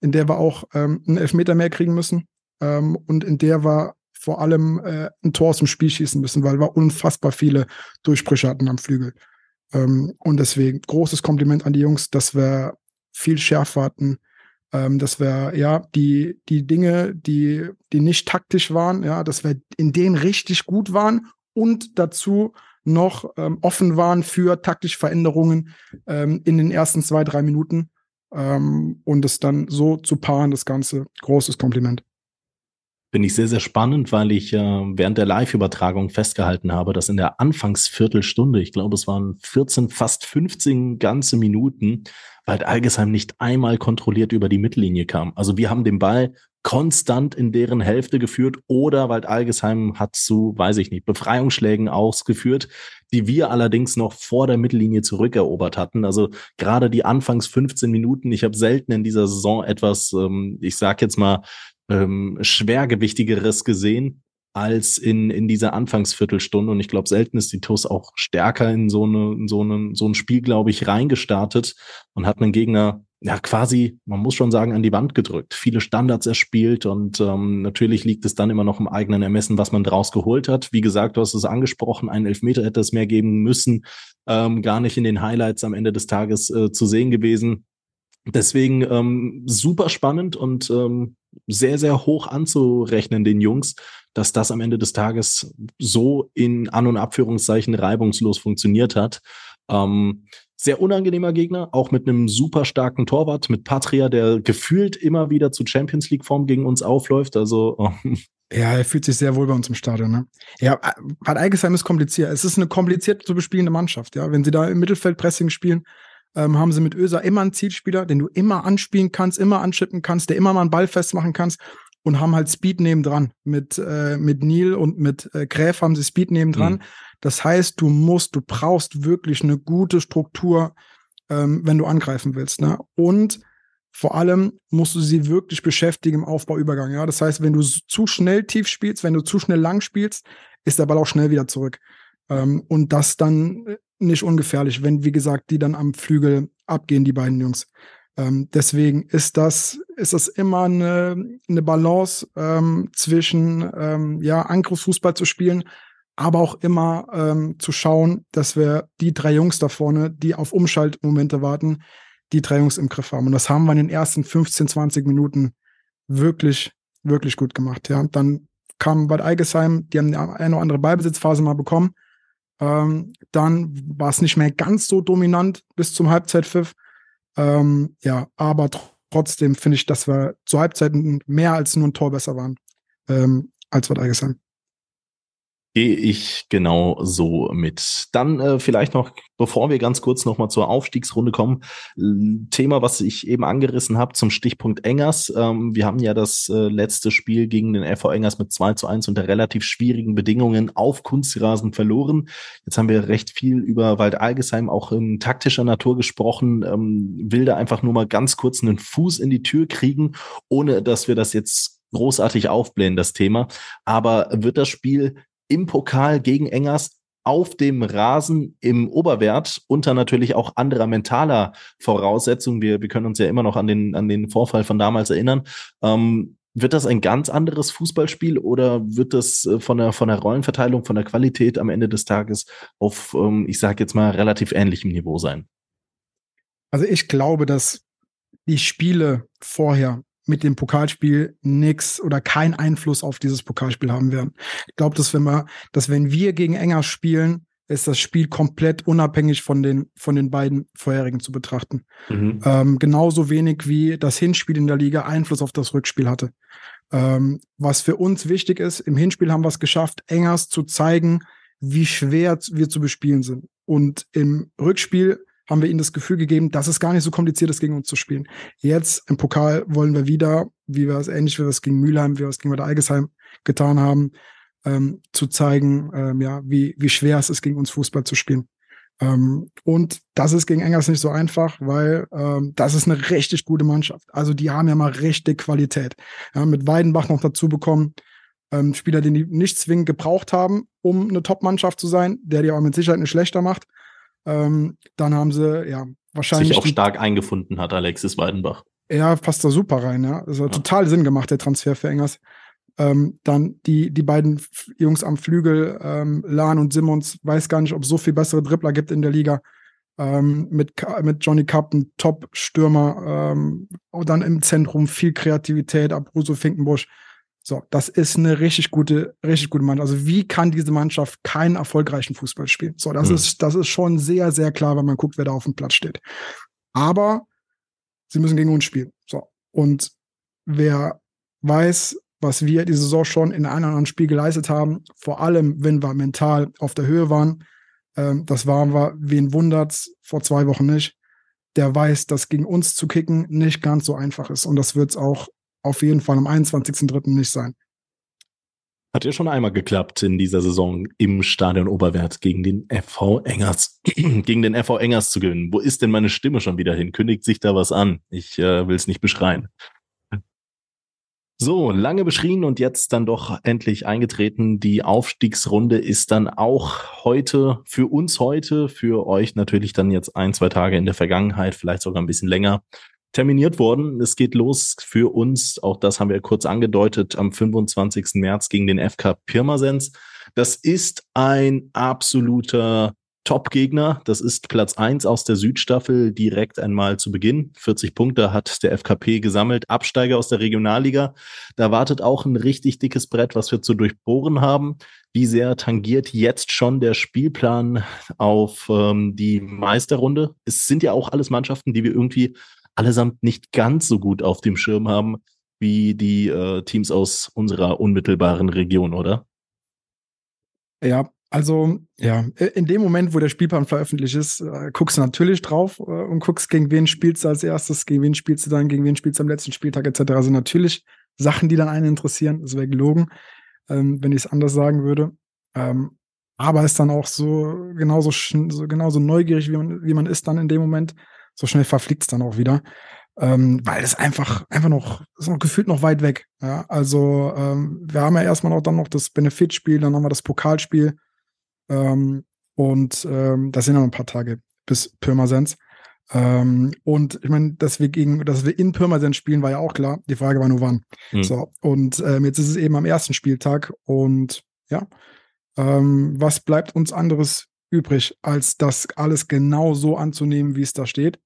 in der wir auch ähm, einen Elfmeter mehr kriegen müssen ähm, und in der wir vor allem äh, ein Tor aus dem Spiel schießen müssen, weil wir unfassbar viele Durchbrüche hatten am Flügel. Ähm, und deswegen großes Kompliment an die Jungs, dass wir viel schärfer hatten, ähm, dass wir ja die, die Dinge, die, die nicht taktisch waren, ja, dass wir in denen richtig gut waren und dazu noch ähm, offen waren für taktische Veränderungen ähm, in den ersten zwei, drei Minuten. Ähm, und es dann so zu paaren, das Ganze, großes Kompliment. Finde ich sehr, sehr spannend, weil ich äh, während der Live-Übertragung festgehalten habe, dass in der Anfangsviertelstunde, ich glaube, es waren 14, fast 15 ganze Minuten, Wald Algesheim nicht einmal kontrolliert über die Mittellinie kam. Also wir haben den Ball konstant in deren Hälfte geführt oder Wald Algesheim hat zu, weiß ich nicht, Befreiungsschlägen ausgeführt, die wir allerdings noch vor der Mittellinie zurückerobert hatten. Also gerade die Anfangs 15 Minuten, ich habe selten in dieser Saison etwas, ähm, ich sag jetzt mal, ähm, schwergewichtigeres gesehen als in, in dieser Anfangsviertelstunde. Und ich glaube, selten ist die TUS auch stärker in so, eine, in so, eine, so ein Spiel, glaube ich, reingestartet und hat einen Gegner ja quasi, man muss schon sagen, an die Wand gedrückt. Viele Standards erspielt und ähm, natürlich liegt es dann immer noch im eigenen Ermessen, was man draus geholt hat. Wie gesagt, du hast es angesprochen, einen Elfmeter hätte es mehr geben müssen, ähm, gar nicht in den Highlights am Ende des Tages äh, zu sehen gewesen. Deswegen ähm, super spannend und ähm, sehr, sehr hoch anzurechnen den Jungs, dass das am Ende des Tages so in An- und Abführungszeichen reibungslos funktioniert hat. Ähm, sehr unangenehmer Gegner, auch mit einem super starken Torwart, mit Patria, der gefühlt immer wieder zu Champions League Form gegen uns aufläuft. Also ähm, ja, er fühlt sich sehr wohl bei uns im Stadion. Ne? Ja, Bad Eigesheim ist kompliziert. Es ist eine kompliziert zu bespielende Mannschaft. Ja, wenn sie da im Mittelfeld Pressing spielen, ähm, haben sie mit Öser immer einen Zielspieler, den du immer anspielen kannst, immer anschippen kannst, der immer mal einen Ball festmachen kannst und haben halt Speed nebendran. Mit, äh, mit Neil und mit äh, Gräf haben sie Speed nebendran. Mhm. Das heißt, du musst, du brauchst wirklich eine gute Struktur, ähm, wenn du angreifen willst. Ne? Und vor allem musst du sie wirklich beschäftigen im Aufbauübergang. Ja? Das heißt, wenn du zu schnell tief spielst, wenn du zu schnell lang spielst, ist der Ball auch schnell wieder zurück. Ähm, und das dann nicht ungefährlich, wenn, wie gesagt, die dann am Flügel abgehen, die beiden Jungs. Ähm, deswegen ist das, ist das immer eine, eine Balance ähm, zwischen ähm, ja, Angriffsfußball zu spielen, aber auch immer ähm, zu schauen, dass wir die drei Jungs da vorne, die auf Umschaltmomente warten, die drei Jungs im Griff haben. Und das haben wir in den ersten 15, 20 Minuten wirklich, wirklich gut gemacht. Ja, dann kam Bad Eigesheim, die haben eine oder andere Ballbesitzphase mal bekommen. Ähm, dann war es nicht mehr ganz so dominant bis zum Halbzeitpfiff. Ähm, ja, aber trotzdem finde ich, dass wir zur Halbzeit mehr als nur ein Tor besser waren ähm, als Bad Eigesheim. Gehe ich genau so mit. Dann äh, vielleicht noch, bevor wir ganz kurz nochmal zur Aufstiegsrunde kommen, Thema, was ich eben angerissen habe zum Stichpunkt Engers. Ähm, wir haben ja das äh, letzte Spiel gegen den RV Engers mit 2 zu 1 unter relativ schwierigen Bedingungen auf Kunstrasen verloren. Jetzt haben wir recht viel über Wald Algesheim auch in taktischer Natur gesprochen. Ähm, will da einfach nur mal ganz kurz einen Fuß in die Tür kriegen, ohne dass wir das jetzt großartig aufblähen, das Thema. Aber wird das Spiel im Pokal gegen Engers auf dem Rasen im Oberwert unter natürlich auch anderer mentaler Voraussetzungen. Wir, wir können uns ja immer noch an den, an den Vorfall von damals erinnern. Ähm, wird das ein ganz anderes Fußballspiel oder wird das äh, von der, von der Rollenverteilung, von der Qualität am Ende des Tages auf, ähm, ich sage jetzt mal, relativ ähnlichem Niveau sein? Also ich glaube, dass die Spiele vorher mit dem Pokalspiel nichts oder keinen Einfluss auf dieses Pokalspiel haben werden. Ich glaube, dass wenn wir, dass wenn wir gegen Enger spielen, ist das Spiel komplett unabhängig von den, von den beiden vorherigen zu betrachten. Mhm. Ähm, genauso wenig wie das Hinspiel in der Liga Einfluss auf das Rückspiel hatte. Ähm, was für uns wichtig ist, im Hinspiel haben wir es geschafft, Engers zu zeigen, wie schwer wir zu bespielen sind. Und im Rückspiel haben wir ihnen das Gefühl gegeben, dass es gar nicht so kompliziert ist, gegen uns zu spielen. Jetzt im Pokal wollen wir wieder, wie wir es ähnlich wie wir es gegen Mülheim, wie wir es gegen Werder Eigesheim getan haben, ähm, zu zeigen, ähm, ja, wie, wie schwer es ist, gegen uns Fußball zu spielen. Ähm, und das ist gegen Engers nicht so einfach, weil ähm, das ist eine richtig gute Mannschaft. Also die haben ja mal richtig Qualität. Ja, mit Weidenbach noch dazu bekommen, ähm, Spieler, den die nicht zwingend gebraucht haben, um eine Top-Mannschaft zu sein, der die aber mit Sicherheit nicht schlechter macht. Ähm, dann haben sie ja wahrscheinlich. Sich auch stark eingefunden hat, Alexis Weidenbach. Ja, passt da super rein, ja. Also ja. total Sinn gemacht, der Transfer für Engers. Ähm, dann die, die beiden Jungs am Flügel, ähm, Lahn und Simmons, weiß gar nicht, ob es so viel bessere Dribbler gibt in der Liga. Ähm, mit, mit Johnny Cup, ein Top-Stürmer. Ähm, und dann im Zentrum viel Kreativität, Abruso Finkenbusch. So, das ist eine richtig gute, richtig gute Mannschaft. Also wie kann diese Mannschaft keinen erfolgreichen Fußball spielen? So, das mhm. ist, das ist schon sehr, sehr klar, wenn man guckt, wer da auf dem Platz steht. Aber sie müssen gegen uns spielen. So. Und wer weiß, was wir diese Saison schon in einem oder anderen Spiel geleistet haben, vor allem wenn wir mental auf der Höhe waren, ähm, das waren wir, wen wundert's, vor zwei Wochen nicht, der weiß, dass gegen uns zu kicken nicht ganz so einfach ist. Und das wird es auch auf jeden Fall am 21.03. nicht sein. Hat ja schon einmal geklappt in dieser Saison im Stadion Oberwert gegen den FV Engers, (clears throat) gegen den FV Engers zu gewinnen. Wo ist denn meine Stimme schon wieder hin? Kündigt sich da was an? Ich äh, will es nicht beschreien. So, lange beschrien und jetzt dann doch endlich eingetreten. Die Aufstiegsrunde ist dann auch heute, für uns heute, für euch natürlich dann jetzt ein, zwei Tage in der Vergangenheit, vielleicht sogar ein bisschen länger, terminiert worden. Es geht los für uns, auch das haben wir kurz angedeutet, am 25. März gegen den FK Pirmasens. Das ist ein absoluter Top-Gegner. Das ist Platz eins aus der Südstaffel direkt einmal zu Beginn. 40 Punkte hat der FKP gesammelt. Absteiger aus der Regionalliga. Da wartet auch ein richtig dickes Brett, was wir zu durchbohren haben. Wie sehr tangiert jetzt schon der Spielplan auf ähm, die Meisterrunde? Es sind ja auch alles Mannschaften, die wir irgendwie allesamt nicht ganz so gut auf dem Schirm haben wie die äh, Teams aus unserer unmittelbaren Region, oder? Ja, also, ja, in dem Moment, wo der Spielplan veröffentlicht ist, äh, guckst du natürlich drauf äh, und guckst, gegen wen spielst du als erstes, gegen wen spielst du dann, gegen wen spielst du am letzten Spieltag etc. Also natürlich Sachen, die dann einen interessieren. Das wäre gelogen, ähm, wenn ich es anders sagen würde. Ähm, aber ist dann auch so genauso, so genauso neugierig, wie man, wie man ist dann in dem Moment. So schnell verfliegt es dann auch wieder. Ähm, weil es einfach, einfach noch, ist noch gefühlt noch weit weg. Ja, also ähm, wir haben ja erstmal noch dann noch das Benefitspiel, dann haben wir das Pokalspiel ähm, und ähm, das sind noch ein paar Tage bis Pirmasens. Ähm, und ich meine, dass wir gegen, dass wir in Pirmasens spielen, war ja auch klar. Die Frage war nur wann. Mhm. So, und ähm, jetzt ist es eben am ersten Spieltag und ja, was bleibt uns anderes übrig, als das alles genau so anzunehmen, wie es da steht?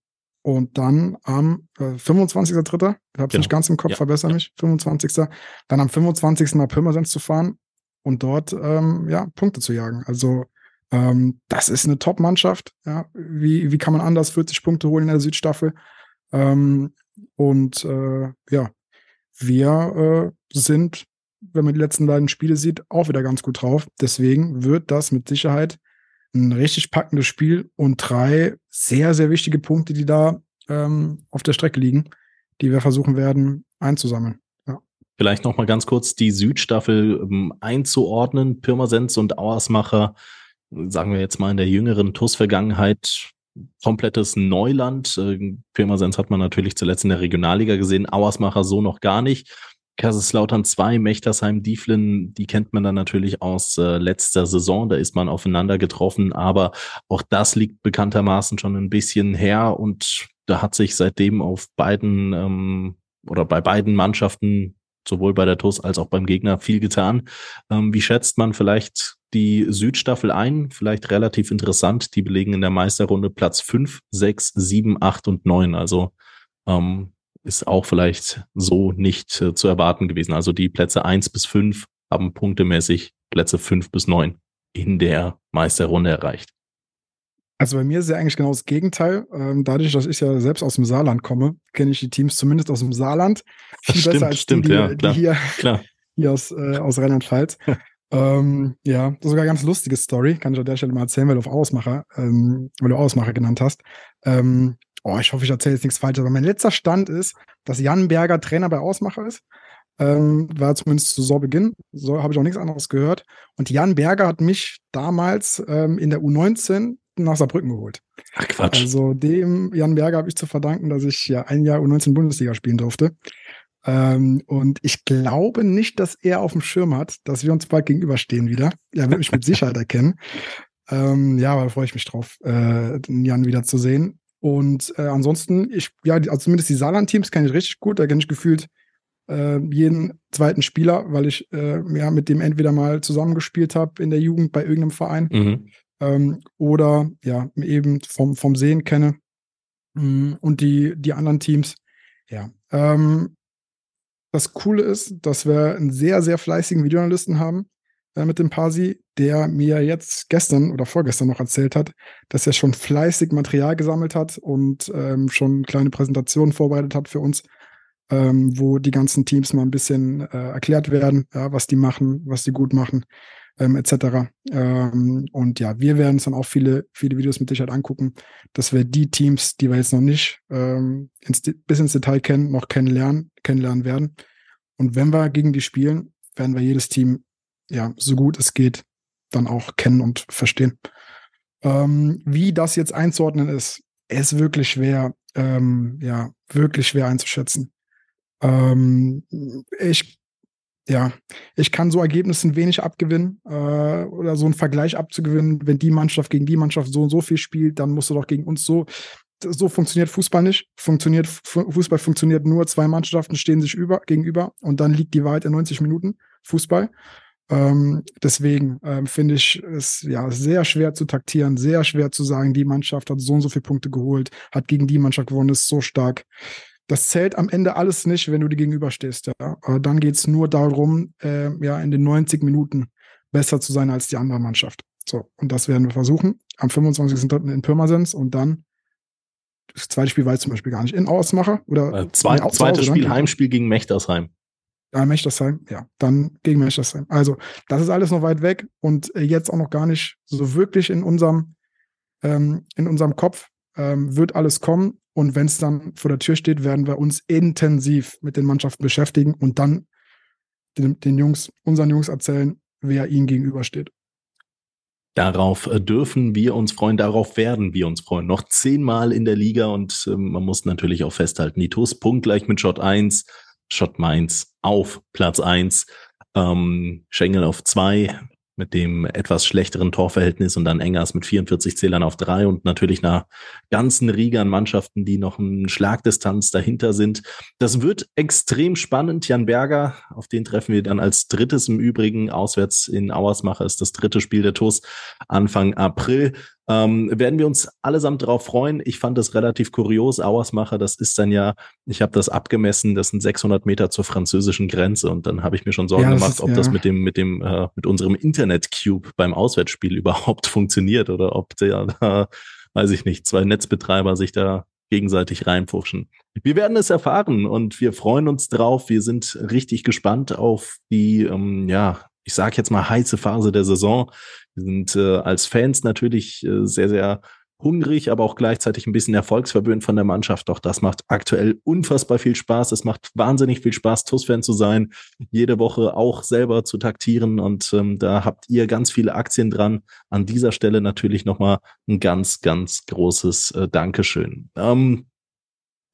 Und dann am äh, 25.3., ich habe es genau. nicht ganz im Kopf, ja. verbessere mich, 25. Dann am 25. nach Pirmasens zu fahren und dort ähm, ja, Punkte zu jagen. Also ähm, das ist eine Top-Mannschaft. Ja. Wie, wie kann man anders 40 Punkte holen in der Südstaffel? Ähm, und äh, ja, wir äh, sind, wenn man die letzten beiden Spiele sieht, auch wieder ganz gut drauf. Deswegen wird das mit Sicherheit ein richtig packendes Spiel und drei sehr, sehr wichtige Punkte, die da ähm, auf der Strecke liegen, die wir versuchen werden einzusammeln. Vielleicht noch mal ganz kurz die Südstaffel ähm, einzuordnen. Pirmasens und Auersmacher, sagen wir jetzt mal in der jüngeren TUS-Vergangenheit, komplettes Neuland. Äh, Pirmasens hat man natürlich zuletzt in der Regionalliga gesehen, Auersmacher so noch gar nicht. Kaiserslautern 2, Mechtersheim, Dieflin, die kennt man dann natürlich aus äh, letzter Saison, da ist man aufeinander getroffen, aber auch das liegt bekanntermaßen schon ein bisschen her und da hat sich seitdem auf beiden ähm, oder bei beiden Mannschaften, sowohl bei der TUS als auch beim Gegner, viel getan. Ähm, wie schätzt man vielleicht die Südstaffel ein? Vielleicht relativ interessant. Die belegen in der Meisterrunde Platz 5, 6, 7, 8 und 9. Also ähm, ist auch vielleicht so nicht äh, zu erwarten gewesen. Also die Plätze eins bis fünf haben punktemäßig Plätze fünf bis neun in der Meisterrunde erreicht. Also bei mir ist ja eigentlich genau das Gegenteil. Ähm, dadurch, dass ich ja selbst aus dem Saarland komme, kenne ich die Teams zumindest aus dem Saarland viel stimmt, besser als stimmt, die, die, ja, die hier, klar. hier aus, äh, aus Rheinland-Pfalz. (laughs) ähm, ja, das ist sogar eine ganz lustige Story, kann ich an der Stelle mal erzählen, weil du auf Ausmacher, ähm, weil du Ausmacher genannt hast. Ähm, oh, ich hoffe, ich erzähle jetzt nichts Falsches, aber mein letzter Stand ist, dass Jan Berger Trainer bei Ausmacher ist. Ähm, war zumindest zu Saisonbeginn. So habe ich auch nichts anderes gehört. Und Jan Berger hat mich damals ähm, in der U19 nach Saarbrücken geholt. Ach Quatsch. Also dem Jan Berger habe ich zu verdanken, dass ich ja ein Jahr U19 Bundesliga spielen durfte. Ähm, und ich glaube nicht, dass er auf dem Schirm hat, dass wir uns bald gegenüberstehen wieder. Er wird mich mit (laughs) Sicherheit erkennen. Ähm, ja, aber da freue ich mich drauf, äh, Jan wieder zu sehen. Und äh, ansonsten, ich, ja, also zumindest die Saarland-Teams kenne ich richtig gut. Da kenne ich gefühlt äh, jeden zweiten Spieler, weil ich äh, ja mit dem entweder mal zusammengespielt habe in der Jugend bei irgendeinem Verein Mhm. ähm, oder ja, eben vom, vom Sehen kenne. Mm, Und die, die anderen Teams, ja. Ähm, das Coole ist, dass wir einen sehr, sehr fleißigen Videoanalysten haben äh, mit dem Pasi, der mir jetzt gestern oder vorgestern noch erzählt hat, dass er schon fleißig Material gesammelt hat und ähm, schon kleine Präsentationen vorbereitet hat für uns, ähm, wo die ganzen Teams mal ein bisschen äh, erklärt werden, ja, was die machen, was die gut machen, ähm, etc. Ähm, und ja, wir werden uns dann auch viele, viele Videos mit Sicherheit angucken, dass wir die Teams, die wir jetzt noch nicht ähm, ins, bis ins Detail kennen, noch kennenlernen, kennenlernen werden. Und wenn wir gegen die spielen, werden wir jedes Team, ja, so gut es geht, dann auch kennen und verstehen. Ähm, wie das jetzt einzuordnen ist, ist wirklich schwer, ähm, ja, wirklich schwer einzuschätzen. Ähm, ich, ja, ich kann so Ergebnissen wenig abgewinnen äh, oder so einen Vergleich abzugewinnen. Wenn die Mannschaft gegen die Mannschaft so und so viel spielt, dann musst du doch gegen uns so. So funktioniert Fußball nicht. Funktioniert, Fu- Fußball funktioniert nur, zwei Mannschaften stehen sich über, gegenüber und dann liegt die Wahrheit in 90 Minuten Fußball. Ähm, deswegen ähm, finde ich es ja sehr schwer zu taktieren, sehr schwer zu sagen, die Mannschaft hat so und so viele Punkte geholt, hat gegen die Mannschaft gewonnen, ist so stark. Das zählt am Ende alles nicht, wenn du dir gegenüberstehst. Ja. Aber dann geht es nur darum, äh, ja, in den 90 Minuten besser zu sein als die andere Mannschaft. So, und das werden wir versuchen. Am 25.03. in Pirmasens und dann das zweite Spiel war jetzt zum Beispiel gar nicht in Ausmacher oder Äh, Zwei, zweites Spiel? Heimspiel gegen Mechtersheim. Ja, Mechtersheim, ja, dann gegen Mechtersheim. Also, das ist alles noch weit weg und äh, jetzt auch noch gar nicht so wirklich in unserem, ähm, in unserem Kopf. Ähm, wird alles kommen und wenn es dann vor der Tür steht, werden wir uns intensiv mit den Mannschaften beschäftigen und dann den, den Jungs, unseren Jungs erzählen, wer ihnen gegenübersteht. Darauf äh, dürfen wir uns freuen, darauf werden wir uns freuen. Noch zehnmal in der Liga und ähm, man muss natürlich auch festhalten, die TUS punktgleich mit Schott 1, Schott Mainz auf Platz 1, ähm, Schengel auf 2 mit dem etwas schlechteren Torverhältnis und dann Engers mit 44 Zählern auf 3 und natürlich einer ganzen Riege an Mannschaften, die noch eine Schlagdistanz dahinter sind. Das wird extrem spannend. Jan Berger, auf den treffen wir dann als drittes im Übrigen. Auswärts in Auersmacher ist das dritte Spiel der TUS Anfang April. Ähm, werden wir uns allesamt darauf freuen. Ich fand das relativ kurios. Auersmacher, das ist dann ja, ich habe das abgemessen, das sind 600 Meter zur französischen Grenze und dann habe ich mir schon Sorgen Ja, gemacht, ist- ob ja. das mit dem, mit dem, äh, mit unserem Internet-Cube beim Auswärtsspiel (laughs) überhaupt funktioniert oder ob der da, weiß ich nicht, zwei Netzbetreiber sich da gegenseitig reinpfuschen. Wir werden es erfahren und wir freuen uns drauf. Wir sind richtig gespannt auf die, ähm, ja, ich sage jetzt mal heiße Phase der Saison. Wir sind äh, als Fans natürlich äh, sehr, sehr hungrig, aber auch gleichzeitig ein bisschen erfolgsverwöhnt von der Mannschaft. Doch das macht aktuell unfassbar viel Spaß. Es macht wahnsinnig viel Spaß, TUS-Fan zu sein, jede Woche auch selber zu taktieren und ähm, da habt ihr ganz viele Aktien dran. An dieser Stelle natürlich nochmal ein ganz, ganz großes äh, Dankeschön. Ähm,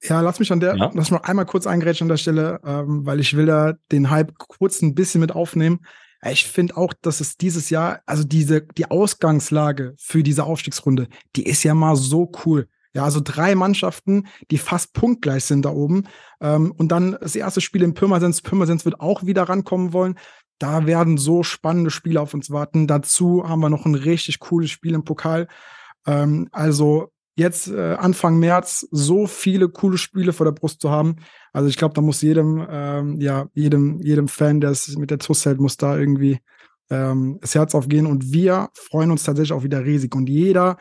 Ja, lass mich an der, ja. lass mich noch einmal kurz eingrätschen an der Stelle, ähm, weil ich will da den Hype kurz ein bisschen mit aufnehmen. Ich finde auch, dass es dieses Jahr, also diese, die Ausgangslage für diese Aufstiegsrunde, die ist ja mal so cool. Ja, also drei Mannschaften, die fast punktgleich sind da oben. Ähm, und dann das erste Spiel in Pirmasens. Pirmasens wird auch wieder rankommen wollen. Da werden so spannende Spiele auf uns warten. Dazu haben wir noch ein richtig cooles Spiel im Pokal. Ähm, also jetzt äh, Anfang März so viele coole Spiele vor der Brust zu haben. Also ich glaube, da muss jedem, ähm, ja, jedem, jedem Fan, der es mit der TUS hält, muss da irgendwie ähm, das Herz aufgehen. Und wir freuen uns tatsächlich auch wieder riesig. Und jeder,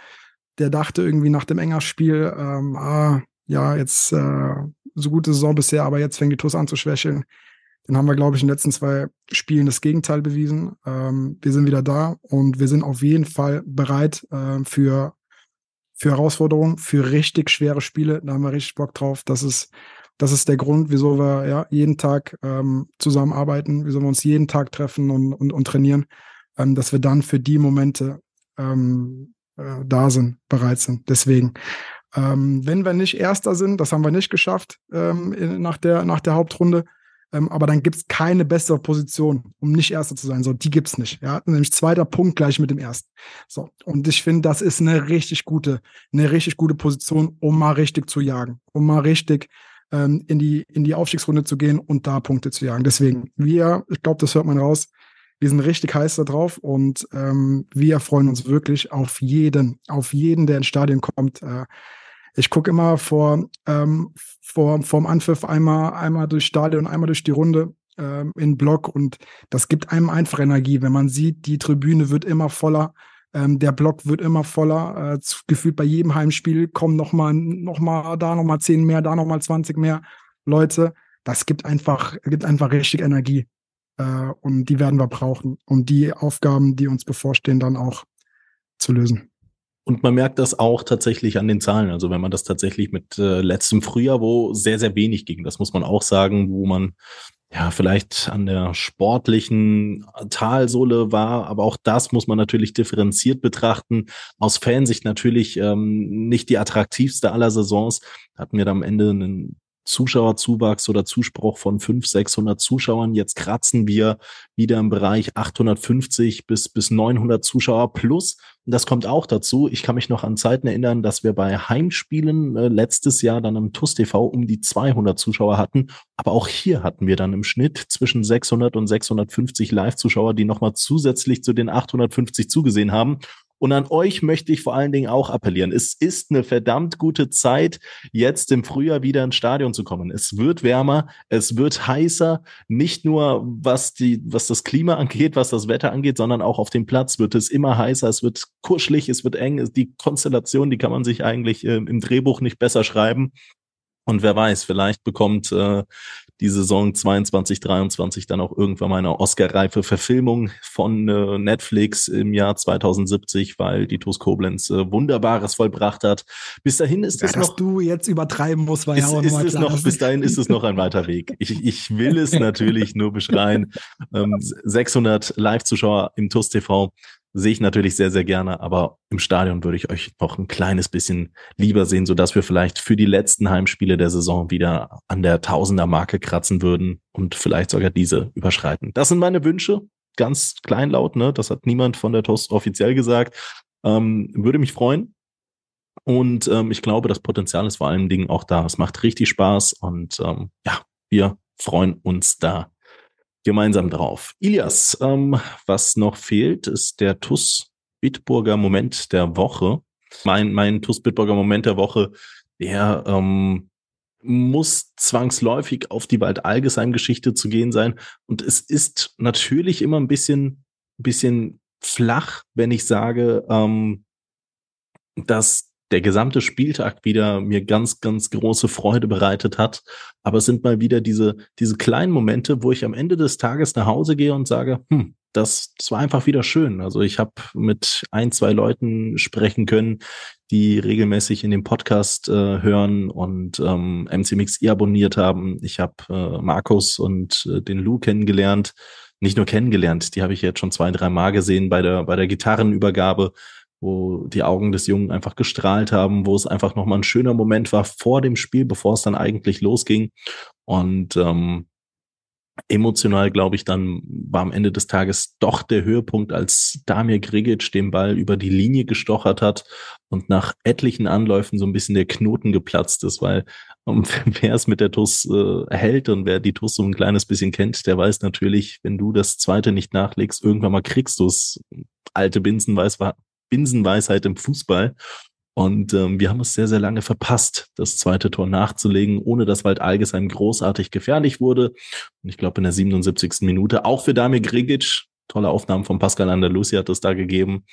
der dachte irgendwie nach dem Enger-Spiel, ähm, ah, ja, jetzt äh, so gute Saison bisher, aber jetzt fängt die TUS an zu schwächeln. Dann haben wir, glaube ich, in den letzten zwei Spielen das Gegenteil bewiesen. Ähm, wir sind wieder da und wir sind auf jeden Fall bereit äh, für für Herausforderungen, für richtig schwere Spiele. Da haben wir richtig Bock drauf. Das ist, das ist der Grund, wieso wir ja jeden Tag ähm, zusammenarbeiten, wieso wir uns jeden Tag treffen und, und, und trainieren, ähm, dass wir dann für die Momente ähm, äh, da sind, bereit sind. Deswegen, ähm, wenn wir nicht Erster sind, das haben wir nicht geschafft ähm, in, nach, der, nach der Hauptrunde, ähm, aber dann gibt es keine bessere Position, um nicht Erster zu sein. So, die gibt es nicht. Ja, nämlich zweiter Punkt gleich mit dem ersten. So, und ich finde, das ist eine richtig gute, eine richtig gute Position, um mal richtig zu jagen, um mal richtig ähm, in die in die Aufstiegsrunde zu gehen und da Punkte zu jagen. Deswegen, wir, ich glaube, das hört man raus. Wir sind richtig heiß da drauf und ähm, wir freuen uns wirklich auf jeden, auf jeden, der ins Stadion kommt. Äh, ich gucke immer vor, ähm, vor vorm Anpfiff einmal, einmal durchs Stadion, einmal durch die Runde ähm, in Block und das gibt einem einfach Energie, wenn man sieht, die Tribüne wird immer voller, ähm, der Block wird immer voller. Äh, gefühlt bei jedem Heimspiel kommen noch mal, noch mal da noch mal zehn mehr, da noch mal 20 mehr Leute. Das gibt einfach, gibt einfach richtig Energie äh, und die werden wir brauchen, um die Aufgaben, die uns bevorstehen, dann auch zu lösen. Und man merkt das auch tatsächlich an den Zahlen. Also wenn man das tatsächlich mit äh, letztem Frühjahr, wo sehr, sehr wenig ging, das muss man auch sagen, wo man ja vielleicht an der sportlichen Talsohle war, aber auch das muss man natürlich differenziert betrachten. Aus Fansicht natürlich ähm, nicht die attraktivste aller Saisons. Hatten wir da am Ende einen Zuschauerzuwachs oder Zuspruch von 500, 600 Zuschauern. Jetzt kratzen wir wieder im Bereich 850 bis, bis 900 Zuschauer plus. Das kommt auch dazu. Ich kann mich noch an Zeiten erinnern, dass wir bei Heimspielen äh, letztes Jahr dann im TUS TV um die 200 Zuschauer hatten. Aber auch hier hatten wir dann im Schnitt zwischen 600 und 650 Live-Zuschauer, die nochmal zusätzlich zu den 850 zugesehen haben. Und an euch möchte ich vor allen Dingen auch appellieren. Es ist eine verdammt gute Zeit, jetzt im Frühjahr wieder ins Stadion zu kommen. Es wird wärmer, es wird heißer, nicht nur was die, was das Klima angeht, was das Wetter angeht, sondern auch auf dem Platz wird es immer heißer, es wird kuschelig, es wird eng. Die Konstellation, die kann man sich eigentlich äh, im Drehbuch nicht besser schreiben. Und wer weiß, vielleicht bekommt äh, die Saison 22, 23 dann auch irgendwann mal eine Oscar-reife Verfilmung von äh, Netflix im Jahr 2070, weil die TuS Koblenz äh, Wunderbares vollbracht hat. Bis dahin ist es ja, noch... du jetzt übertreiben musst, war ist, ja auch ist es noch, Bis dahin ist es noch ein weiter Weg. Ich, ich will es (laughs) natürlich nur beschreien. Ähm, 600 Live-Zuschauer im TuS TV sehe ich natürlich sehr, sehr gerne, aber im Stadion würde ich euch noch ein kleines bisschen lieber sehen, so dass wir vielleicht für die letzten Heimspiele der Saison wieder an der Tausender-Marke kratzen würden und vielleicht sogar diese überschreiten. Das sind meine Wünsche, ganz kleinlaut, ne? Das hat niemand von der Toast offiziell gesagt. Ähm, würde mich freuen. Und ähm, ich glaube, das Potenzial ist vor allen Dingen auch da. Es macht richtig Spaß und ähm, ja, wir freuen uns da gemeinsam drauf. Ilias, ähm, was noch fehlt, ist der TUS Bitburger Moment der Woche. Mein, mein TUS Bitburger Moment der Woche, der ähm, muss zwangsläufig auf die Wald-Algesheim-Geschichte zu gehen sein. Und es ist natürlich immer ein bisschen, bisschen flach, wenn ich sage, ähm, dass der gesamte Spieltag wieder mir ganz, ganz große Freude bereitet hat. Aber es sind mal wieder diese, diese kleinen Momente, wo ich am Ende des Tages nach Hause gehe und sage, hm, das, das war einfach wieder schön. Also ich habe mit ein, zwei Leuten sprechen können, die regelmäßig in dem Podcast äh, hören und ähm, MC Mix e abonniert haben. Ich habe äh, Markus und äh, den Lou kennengelernt. Nicht nur kennengelernt, die habe ich jetzt schon zwei, drei Mal gesehen bei der, bei der Gitarrenübergabe wo die Augen des Jungen einfach gestrahlt haben, wo es einfach nochmal ein schöner Moment war vor dem Spiel, bevor es dann eigentlich losging. Und ähm, emotional, glaube ich, dann war am Ende des Tages doch der Höhepunkt, als Damir Grigic den Ball über die Linie gestochert hat und nach etlichen Anläufen so ein bisschen der Knoten geplatzt ist, weil um, (laughs) wer es mit der TUS äh, hält und wer die TUS so ein kleines bisschen kennt, der weiß natürlich, wenn du das zweite nicht nachlegst, irgendwann mal kriegst du es. Alte Binsenweis Binsenweisheit im Fußball. Und ähm, wir haben es sehr, sehr lange verpasst, das zweite Tor nachzulegen, ohne dass Wald Algesheim großartig gefährlich wurde. Und ich glaube, in der 77. Minute, auch für Damir Grigic, tolle Aufnahmen von Pascal Andalusi hat es da gegeben,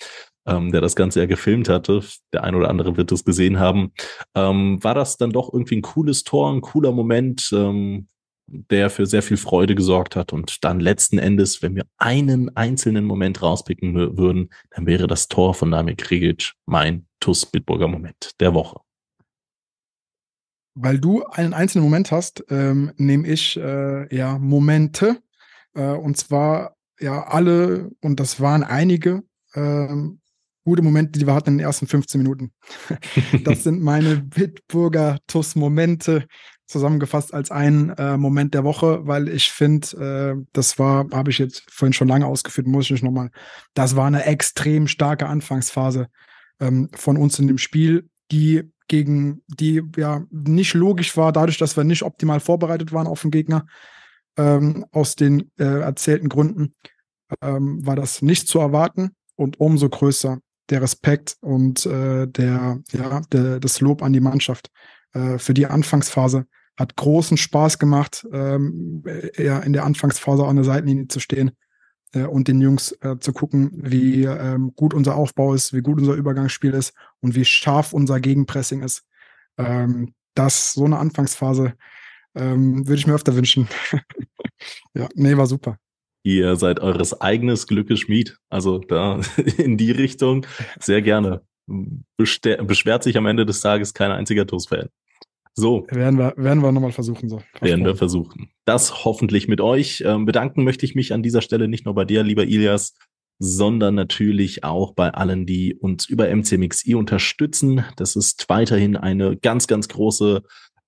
ähm, der das Ganze ja gefilmt hatte. Der ein oder andere wird es gesehen haben. Ähm, war das dann doch irgendwie ein cooles Tor, ein cooler Moment, ähm, der für sehr viel Freude gesorgt hat. Und dann letzten Endes, wenn wir einen einzelnen Moment rauspicken würden, dann wäre das Tor von Damir Krigic mein TUS Bitburger Moment der Woche. Weil du einen einzelnen Moment hast, ähm, nehme ich äh, ja Momente. Äh, und zwar ja alle, und das waren einige, ähm, gute Momente, die wir hatten in den ersten 15 Minuten. (laughs) das sind meine Bitburger TUS-Momente zusammengefasst als ein äh, Moment der Woche, weil ich finde, äh, das war, habe ich jetzt vorhin schon lange ausgeführt, muss ich nicht nochmal, das war eine extrem starke Anfangsphase ähm, von uns in dem Spiel, die gegen, die ja nicht logisch war, dadurch, dass wir nicht optimal vorbereitet waren auf den Gegner, ähm, aus den äh, erzählten Gründen, ähm, war das nicht zu erwarten und umso größer der Respekt und äh, der, ja, der, das Lob an die Mannschaft äh, für die Anfangsphase. Hat großen Spaß gemacht, ähm, in der Anfangsphase an der Seitenlinie zu stehen äh, und den Jungs äh, zu gucken, wie ähm, gut unser Aufbau ist, wie gut unser Übergangsspiel ist und wie scharf unser Gegenpressing ist. Ähm, das, so eine Anfangsphase, ähm, würde ich mir öfter wünschen. (laughs) ja, nee, war super. Ihr seid eures eigenes Glückes Schmied. Also da (laughs) in die Richtung sehr gerne. beschwert sich am Ende des Tages kein einziger TUS-Fan. So. Werden wir, werden wir nochmal versuchen. So. Werden wir versuchen. Das hoffentlich mit euch. Ähm, bedanken möchte ich mich an dieser Stelle nicht nur bei dir, lieber Ilias, sondern natürlich auch bei allen, die uns über MCMXI unterstützen. Das ist weiterhin eine ganz, ganz große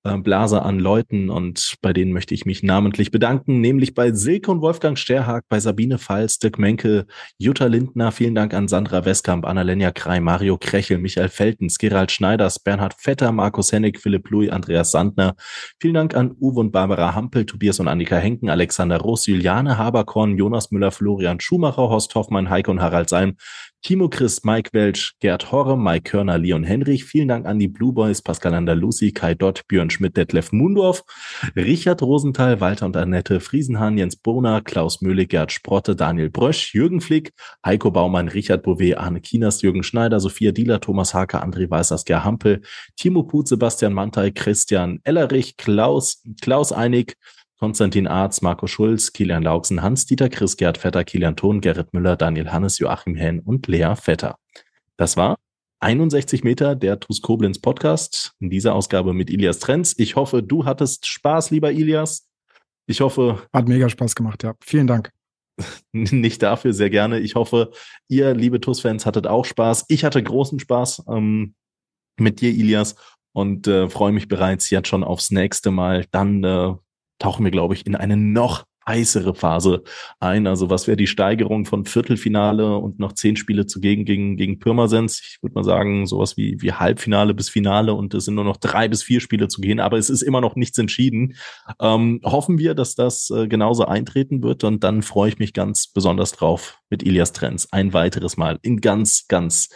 Blase an Leuten und bei denen möchte ich mich namentlich bedanken, nämlich bei Silke und Wolfgang Sterhag, bei Sabine Pfalz, Dirk Menke, Jutta Lindner, vielen Dank an Sandra Westkamp, Annalenja Krei, Mario Krechel, Michael Feltens, Gerald Schneiders, Bernhard Vetter, Markus Hennig, Philipp Louis, Andreas Sandner. Vielen Dank an Uwe und Barbara Hampel, Tobias und Annika Henken, Alexander Ross, Juliane Haberkorn, Jonas Müller, Florian Schumacher, Horst Hoffmann, Heike und Harald Salm, Timo Chris, Mike Welch, Gerd Horre, Mike Körner, Leon Henrich. Vielen Dank an die Blue Boys, Pascal Andalusi, Kai Dott, Björn Schmidt, Detlef Mundorf, Richard Rosenthal, Walter und Annette Friesenhahn, Jens Bohner, Klaus Möhle, Gerd Sprotte, Daniel Brösch, Jürgen Flick, Heiko Baumann, Richard Bouvet, Arne Kinas, Jürgen Schneider, Sophia Dieler, Thomas Hake, André Weißers, Ger Hampel, Timo Put, Sebastian Mantei, Christian Ellerich, Klaus, Klaus Einig, Konstantin Arz, Marco Schulz, Kilian Lauksen, Hans-Dieter Chris, Gerd Vetter, Kilian Thon, Gerrit Müller, Daniel Hannes, Joachim Henn und Lea Vetter. Das war 61 Meter der TuS Koblenz Podcast. In dieser Ausgabe mit Ilias Trenz. Ich hoffe, du hattest Spaß, lieber Ilias. Ich hoffe. Hat mega Spaß gemacht, ja. Vielen Dank. (laughs) Nicht dafür, sehr gerne. Ich hoffe, ihr, liebe TuS-Fans, hattet auch Spaß. Ich hatte großen Spaß ähm, mit dir, Ilias, und äh, freue mich bereits jetzt schon aufs nächste Mal. Dann äh, tauchen wir, glaube ich, in eine noch heißere Phase ein. Also was wäre die Steigerung von Viertelfinale und noch zehn Spiele zugegen gegen, gegen Pirmasens? Ich würde mal sagen, sowas wie, wie Halbfinale bis Finale und es sind nur noch drei bis vier Spiele zu gehen, aber es ist immer noch nichts entschieden. Ähm, hoffen wir, dass das äh, genauso eintreten wird und dann freue ich mich ganz besonders drauf mit Ilias Trenz ein weiteres Mal in ganz, ganz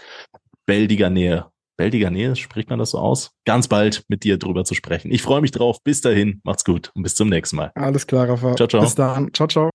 bäldiger Nähe bäldiger Nähe, spricht man das so aus, ganz bald mit dir drüber zu sprechen. Ich freue mich drauf. Bis dahin, macht's gut und bis zum nächsten Mal. Alles klar, Rafa. Ciao, ciao. Bis dann. Ciao, ciao.